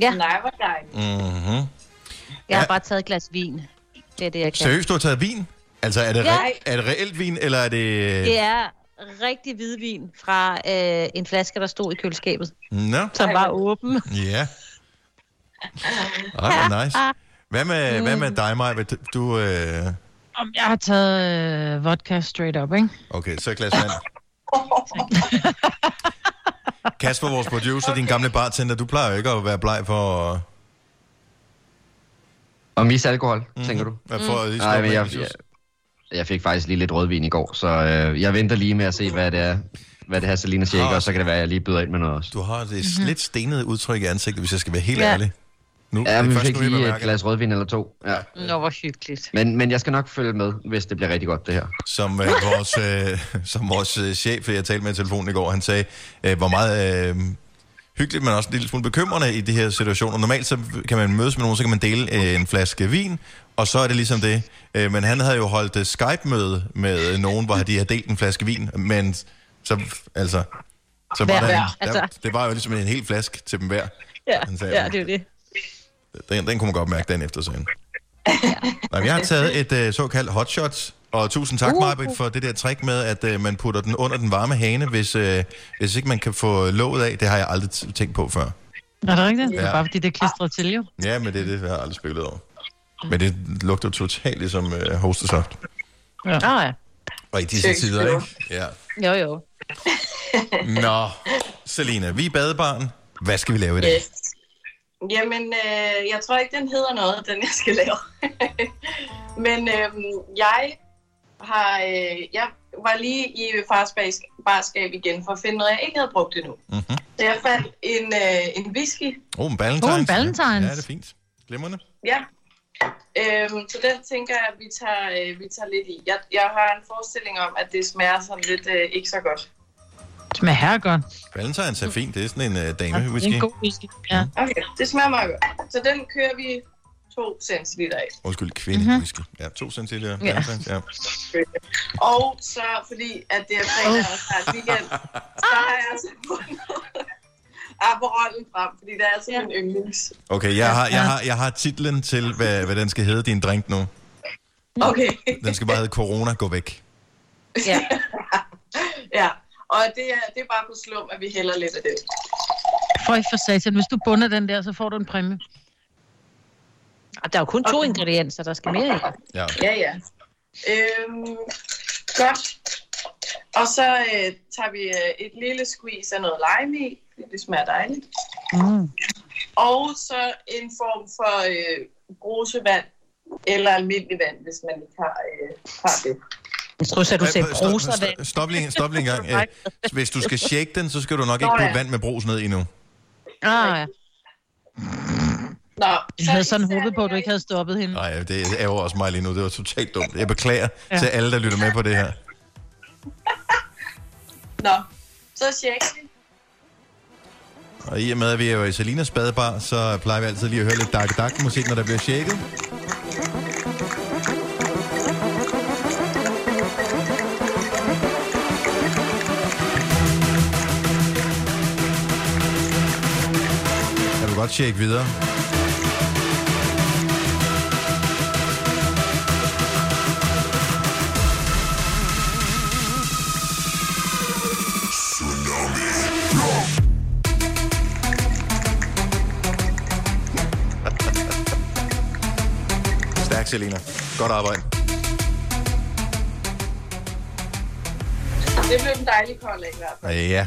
Ja. Nej, hvor dejligt. Mm-hmm. Jeg har Ja. bare taget et glas vin. Det er det, jeg kan. Seriøst, du har taget vin? Altså, er det, Ja. re- er det reelt vin, eller er det... Det er rigtig hvidvin fra øh, en flaske, der stod i køleskabet, Nå, som var åben. ja. Ej, hvor nice. Hvad med, hvad med dig, Maja? Du, øh... Om jeg har taget øh, vodka straight up, ikke? Okay, så glas vand. Kasper, vores producer, din gamle bartender, du plejer jo ikke at være bleg for... Og mis alkohol, mm. tænker du? Hvad får lige Nej, men jeg, jeg, jeg fik faktisk lige lidt rødvin i går, så øh, jeg venter lige med at se, hvad det er, hvad det her Selina shaker, Ah. og så kan det være, at jeg lige byder ind med noget også. Du har det mm-hmm. lidt stenede udtryk i ansigtet, hvis jeg skal være helt Ja. ærlig. Nu, Ja, men vi først fik jeg lige et glas rødvin eller to. Ja. Nå, hvor hyggeligt. Men, men jeg skal nok følge med, hvis det bliver rigtig godt, det her. Som, øh, vores, øh, som vores øh, chef, jeg talte med i telefonen i går, han sagde, øh, hvor meget øh, hyggeligt, men også en lille smule bekymrende i de her situationer. Normalt så kan man mødes med nogen, så kan man dele øh, en flaske vin, og så er det ligesom det. Øh, men han havde jo holdt øh, Skype-møde med øh, nogen, hvor de havde delt en flaske vin, men så, altså, så var Hver, der, en, der, altså. det var jo ligesom en hel flaske til dem hver. Ja, Han sagde, ja det er det. Den, den kunne man godt mærke den efter sådan. Nej, men jeg har taget et øh, såkaldt hotshot, og tusind tak, Uh. Marbet, for det der trick med, at øh, man putter den under den varme hane, hvis, øh, hvis ikke man kan få låget af. Det har jeg aldrig tænkt på før. Er det rigtigt? Det Ja. er bare fordi, det er klistret til jo. Ja, men det er det, jeg har aldrig spillet over. Men det lugter totalt ligesom øh, hostesaft. Ja. Ah, ja. Og i disse tider, ikke? Ja. Jo, jo. Nå, Selina, vi er badebarn. Hvad skal vi lave i dag? Yes. Jamen, øh, jeg tror ikke, den hedder noget, den jeg skal lave. Men øh, jeg har, øh, jeg var lige i fars bas- barskab igen for at finde noget, jeg ikke havde brugt endnu. Mm-hmm. Så jeg fandt en, øh, en whisky. Oh, en Valentines. Oh, en Valentines. Ja, det er fint. Glimrende. Ja. Øhm, så den tænker jeg, at vi tager, øh, vi tager lidt i. Jeg, jeg har en forestilling om, at det smager sådan lidt øh, ikke så godt. Smager her godt. Valentines er fint. Det er sådan en øh, Det er dame-whisky. en god whisky. Ja. Okay, det smager meget godt. Så den kører vi 2 centiliter af. Undskyld, kvinde-whisky. Ja, to centiliter. Ja. Valentines, ja. Og så, fordi at det er fredag og snart weekend, så har jeg altså fundet Aperollen frem, fordi det er altså min yndlings. Okay, jeg har, jeg, har, jeg har titlen til, hvad, hvad den skal hedde, din drink nu. Okay. Den skal bare hedde Corona, gå væk. Ja. ja, og det er, det er bare på slum, at vi hælder lidt af det. For for satan, hvis du bunder den der, så får du en præmie. Og der er jo kun to ingredienser, der skal mere i. Ja. Ja, ja. Øhm, godt. Og så øh, tager vi øh, et lille squeeze af noget lime i, fordi det smager dejligt. Mm. Og så en form for øh, brusevand, eller almindelig vand, hvis man ikke har, øh, har det. Jeg tror, at du sagde Stop- bruservand. stop- Stop lige, stop lige en gang. Øh, Hvis du skal shake den, så skal du nok ikke ja. putte vand med brus ned i nu. Ah, ja. Nå, Jeg havde sådan håbet på, at du ikke havde stoppet hende. Nej, det er jo også mig lige nu. Det var totalt dumt. Jeg beklager ja. Til alle, der lytter med på det her. Nå, så shake vi. Og i og med, at vi er jo i Salinas badebar, så plejer vi altid lige at høre lidt dak dak musik, når der bliver shaket. Jeg vil godt shake videre. Selina. Godt arbejde. Det blev en dejlig kold i hvert fald. Ja.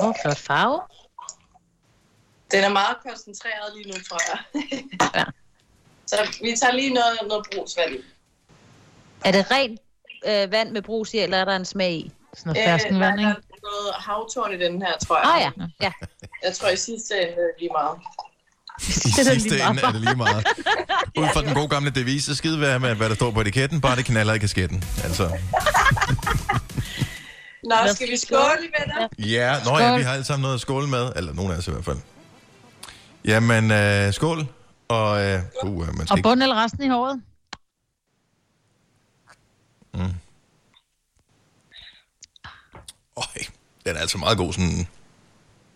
Åh, oh, flot farve. Den er meget koncentreret lige nu, tror jeg. ja. Så vi tager lige noget, noget brugsvand i. Er det rent øh, vand med brus i, eller er der en smag i? Sådan noget ferskenvand, der ikke? er noget havtorn i den her, tror jeg. Ah ja, ja. Jeg tror i sidste ende lige meget. I sidste ende er det lige meget. Ud fra den gode gamle devise, skide være med, hvad der står på etiketten, bare det knaller i kasketten. Altså, Nå, skal vi skåle, venner? ja, nå ja, vi har alle sammen noget at skåle med. Eller nogen af os i hvert fald. Jamen, øh, skål. Og, øh, uh, man skal Og bund eller resten i håret? Mm. Øj, den er altså meget god, sådan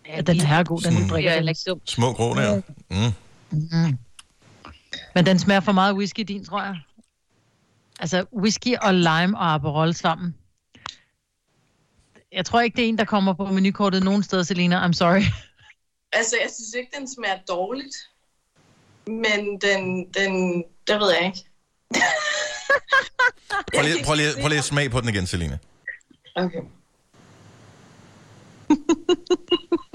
Ja, den er god, den Sådan- drikker. Er dumt. små grå der. Mm. Mm. Men den smager for meget whisky, din, tror jeg. Altså, whisky og lime og Aperol sammen. Jeg tror ikke, det er en, der kommer på menukortet nogen steder, Selina. I'm sorry. Altså, jeg synes ikke, den smager dårligt. Men den, den, det ved jeg ikke. Prøv lige, prøv, lige, prøv lige at smage på den igen, Selina. Okay.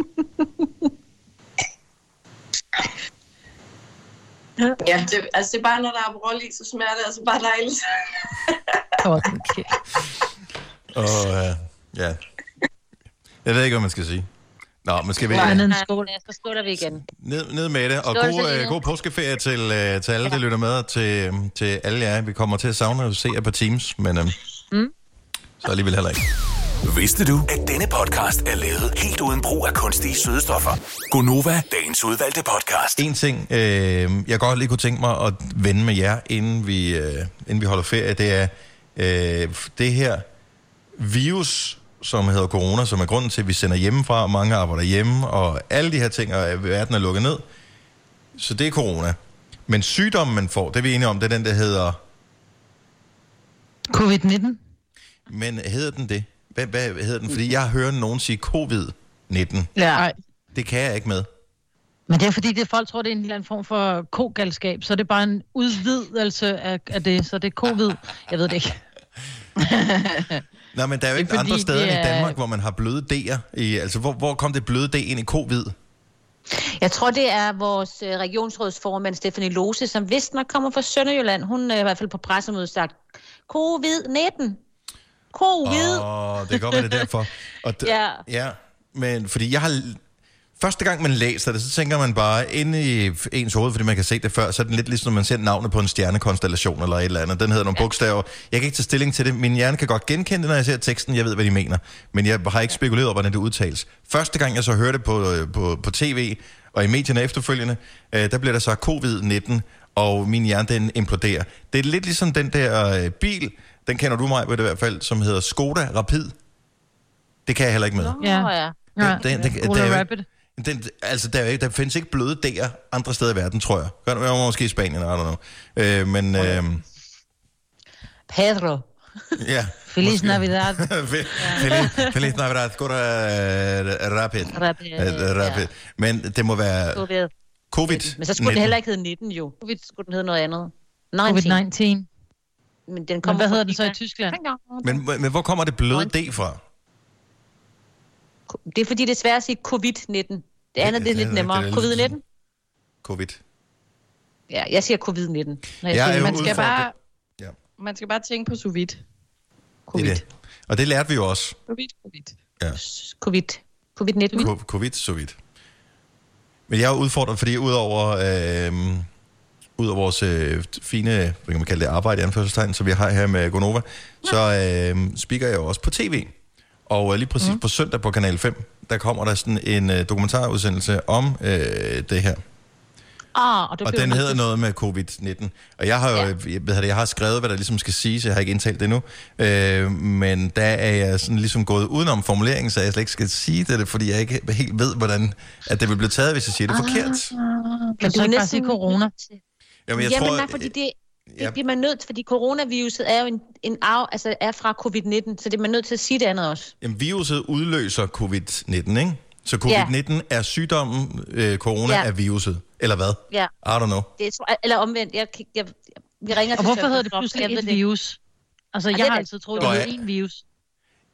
Ja, det, altså det er bare, når der er brol i, så smager det altså bare dejligt. okay. Og øh, ja. Jeg ved ikke, hvad man skal sige. Nå, men skal vi... Nej, nej, skål. Så skåler vi igen. Ned, ned med det, og Skål, god, øh, god påskeferie til, øh, til alle, der lytter med, og til, til alle jer. Vi kommer til at savne at se jer på Teams, men øh, Mm. så alligevel heller ikke. Vidste du, at denne podcast er lavet helt uden brug af kunstige sødestoffer? Gonova, dagens udvalgte podcast. En ting, øh, jeg godt lige kunne tænke mig at vende med jer, inden vi, øh, inden vi holder ferie, det er øh, det her virus, som hedder corona, som er grunden til, at vi sender hjemmefra, og mange arbejder hjemme, og alle de her ting, og verden er lukket ned. Så det er corona. Men sygdommen, man får, det er vi enige om, det er den, der hedder... Covid-19? Men hedder den det? Hvad, hvad hedder den? Fordi jeg hører nogen sige covid-19. Ja. Det kan jeg ikke med. Men det er fordi, det, folk tror, det er en eller anden form for kogalskab, så det er bare en udvidelse af, af det, så det er covid. Jeg ved det ikke. Nej, men der er jo er ikke fordi, andre steder end i er- Danmark, hvor man har bløde D'er. I, altså, hvor, hvor kom det bløde D ind i covid? Jeg tror, det er vores øh, regionsrådsformand, Stefanie Lose, som vist nok kommer fra Sønderjylland. Hun er i hvert fald på pressemødet sagt, covid-19. Covid. Åh, det kan godt være, det er derfor. Og d- Ja. ja. Men fordi jeg har... Første gang, man læser det, så tænker man bare inde i ens hoved, fordi man kan se det før, så er det lidt ligesom, når man ser navnet på en stjernekonstellation eller et eller andet. Den hedder nogle ja. bogstaver. Jeg kan ikke tage stilling til det. Min hjerne kan godt genkende det, når jeg ser teksten. Jeg ved, hvad de mener. Men jeg har ikke spekuleret over, hvordan det udtales. Første gang, jeg så hørte det på, øh, på, på tv og i medierne efterfølgende, øh, der bliver der sagt covid-19, og min hjerne, den imploderer. Det er lidt ligesom den der øh, bil, den kender du mig på det i hvert fald, som hedder Skoda Rapid. Det kan jeg heller ikke med. Ja. ja. Den, den, Cola der, er jo Rapid. den, altså, der, er jo ikke, der findes ikke bløde D'er andre steder i verden, tror jeg. Gør det måske i Spanien, I don't know. Øh, men øh, Pedro. ja. Feliz måske. Navidad. Fe- Feliz, Feliz Navidad. Skoda uh, Rapid. Rapid, Uh, rapid. Men det må være Covid. covid Men så skulle den heller ikke hedde 19 jo. Covid skulle den hedde noget andet. 19. Covid-19. Men den Men kommer hvad fra hedder den så i. Tyskland? Men, men hvor kommer det bløde D fra? Det er fordi, det er svært at sige covid-19. Det andet det er det lidt er nemmere. rigtigt. Det er Covid-19? Covid. Ja, jeg siger covid-19. Når jeg Jeg siger er Man skal bare, Ja. man skal bare tænke på sous vide. Det er det. Og det lærte vi jo også. Sous vide, sous vide. Ja. Covid. Covid-19. Co- Covid, så vidt. Men jeg er udfordret, fordi udover, øh, udover vores øh, fine, hvad kan man kalde det, arbejde i anførselstegn, som vi har her med Gonova, så øh, speaker jeg jo også på tv. Og øh, lige præcis mm. på søndag på Kanal 5, der kommer der sådan en øh, dokumentarudsendelse om øh, det her. Ah, og, det Og den hedder noget med covid-19. Og jeg har jo, ja. jeg, ved det, jeg har skrevet, hvad der ligesom skal siges, jeg har ikke indtalt det endnu. Øh, men der er jeg sådan ligesom gået udenom formuleringen, så jeg slet ikke skal sige det, fordi jeg ikke helt ved, hvordan at det vil blive taget, hvis jeg siger det forkert. Men Kan du du er næsten sige corona? Jamen, jeg Jamen, tror, nej, fordi det, ja. det bliver man nødt fordi coronaviruset er jo en, en arv, altså er fra covid-19, så det er man nødt til at sige det andet også. Jamen, viruset udløser covid-19, ikke? Så covid-19 er sygdommen, øh, corona Ja. er viruset. Eller hvad? Ja. I don't know. Det er, eller omvendt, jeg, jeg, jeg, vi ringer Og til hvorfor hedder det pludselig jeg et det virus? Altså, Ej, jeg det har det. altid troet, det ja. hedder en virus.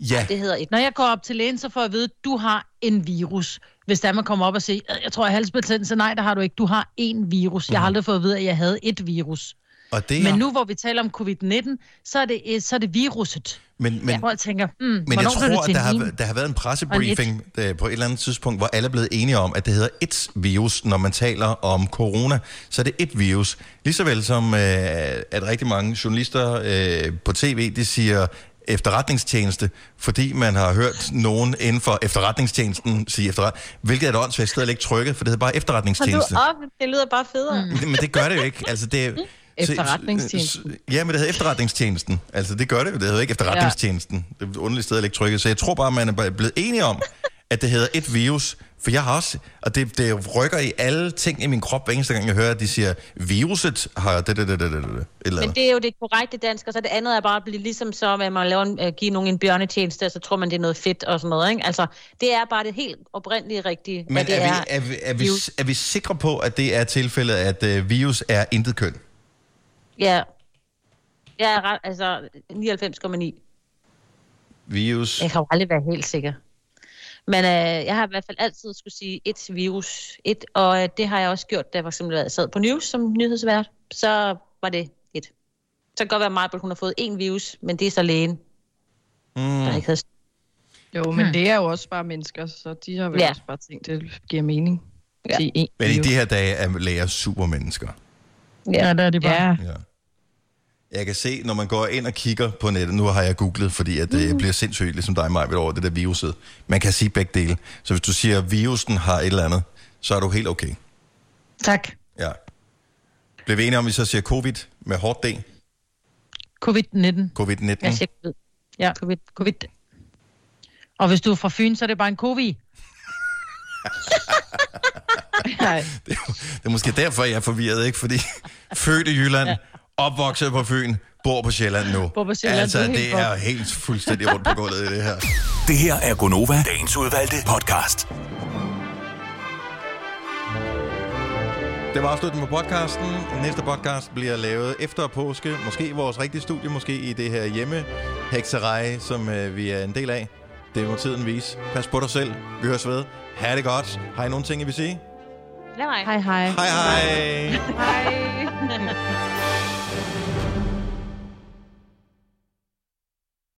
Ja. Det hedder et. Når jeg går op til lægen, så får jeg at vide, at du har en virus. Hvis der man kommer op og siger, "Øh, jeg tror, jeg har halsbetændelse. Nej, det har du ikke. Du har en virus. Jeg har aldrig fået at vide, at jeg havde et virus. Og det Men er, nu, hvor vi taler om covid-19, så er det, øh, så er det viruset. men, men, Hvor jeg tænker, hmm, Men jeg tror, at der har, der har været en pressebriefing øh, på et eller andet tidspunkt, hvor alle er blevet enige om, at det hedder et virus, når man taler om corona. Så er det et virus. Lige vel som, øh, at rigtig mange journalister øh, på tv, de siger efterretningstjeneste, fordi man har hørt nogen inden for efterretningstjenesten sige efterret, hvilket er et åndssvagt sted at lægge trykket, for det hedder bare Hold nu efterretningstjeneste. op, det lyder bare federe. Mm. Men det gør det jo ikke. Altså, det, er- Efterretningstjenesten. Ja, men det hedder efterretningstjenesten. Altså, det gør det jo. Det hedder ikke efterretningstjenesten. Det er et underligt sted at lægge trykket. Så jeg tror bare, man er blevet enige om, at det hedder et virus. For jeg har også, og det, det rykker i alle ting i min krop, hver eneste gang jeg hører, at de siger, viruset har det, det, det, det, det, det, et eller Men det er jo det korrekte dansk, og så det andet er bare at blive ligesom så, at man laver en, uh, give nogen en bjørnetjeneste, og så tror man, det er noget fedt og sådan noget. Ikke? Altså, det er bare det helt oprindelige rigtige, Men det er, vi, er, vi, er, vi, virus. er vi sikre på, at det er tilfældet, at øh, virus er intet køn? Ja. Jeg er ret, altså 99,9. Virus... Jeg kan jo aldrig være helt sikker. Men øh, jeg har i hvert fald altid skulle sige et virus, et, og øh, det har jeg også gjort, da jeg for eksempel sad på News som nyhedsvært. Så var det et. Så kan det godt være at hun har fået én virus, men det er så lægen, Mm. der ikke havde... Jo, men det er jo også bare mennesker, så de har vel Ja. ja. også bare tænkt, det giver mening. Ja. Sige en Men i de her dage er læger supermennesker. Ja, der er det bare. Ja. Ja. Jeg kan se, når man går ind og kigger på nettet, nu har jeg googlet, fordi at det bliver sindssygt, ligesom dig, Maja, over det der viruset. Man kan sige begge dele. Så hvis du siger, at virusen har et eller andet, så er du helt okay. Tak. Ja. Bliver vi enige om, at vi så siger covid med hårdt D? Covid-19. Covid-19? Jeg siger covid. Ja. Covid. Covid. Og hvis du er fra Fyn, så er det bare en covid. Nej. Det er måske derfor, jeg er forvirret, ikke? Fordi født i Jylland, opvokset på Fyn, bor på Sjælland nu. Bor på Sjælland, altså, det er helt det er helt fuldstændig rundt på gulvet i det her. Det her er Gonova, dagens udvalgte podcast. Det var afslutningen på podcasten. Næste podcast bliver lavet efter påske. Måske i vores rigtige studie, måske i det her hjemme hekserej, som øh, vi er en del af. Det må tiden vise. Pas på dig selv. Vi høres ved. Ha' det godt. Har I nogle ting, I vil sige? Hej, hej. Hej hej. Hej.